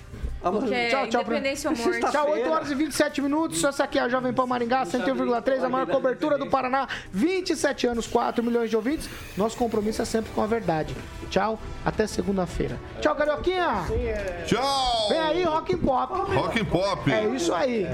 Porque é Tchau, tchau. pra- independência ou morte. Tchau, 8 horas e 27 minutos. Essa aqui é a Jovem Pan Maringá, 101,3, a maior cobertura do Paraná. 27 anos, 4 milhões de ouvintes. Nosso compromisso é sempre com a verdade. Tchau, até segunda-feira. Tchau, Carioquinha. Tchau. Vem aí, Rock and Pop. Rock and Pop. É isso aí.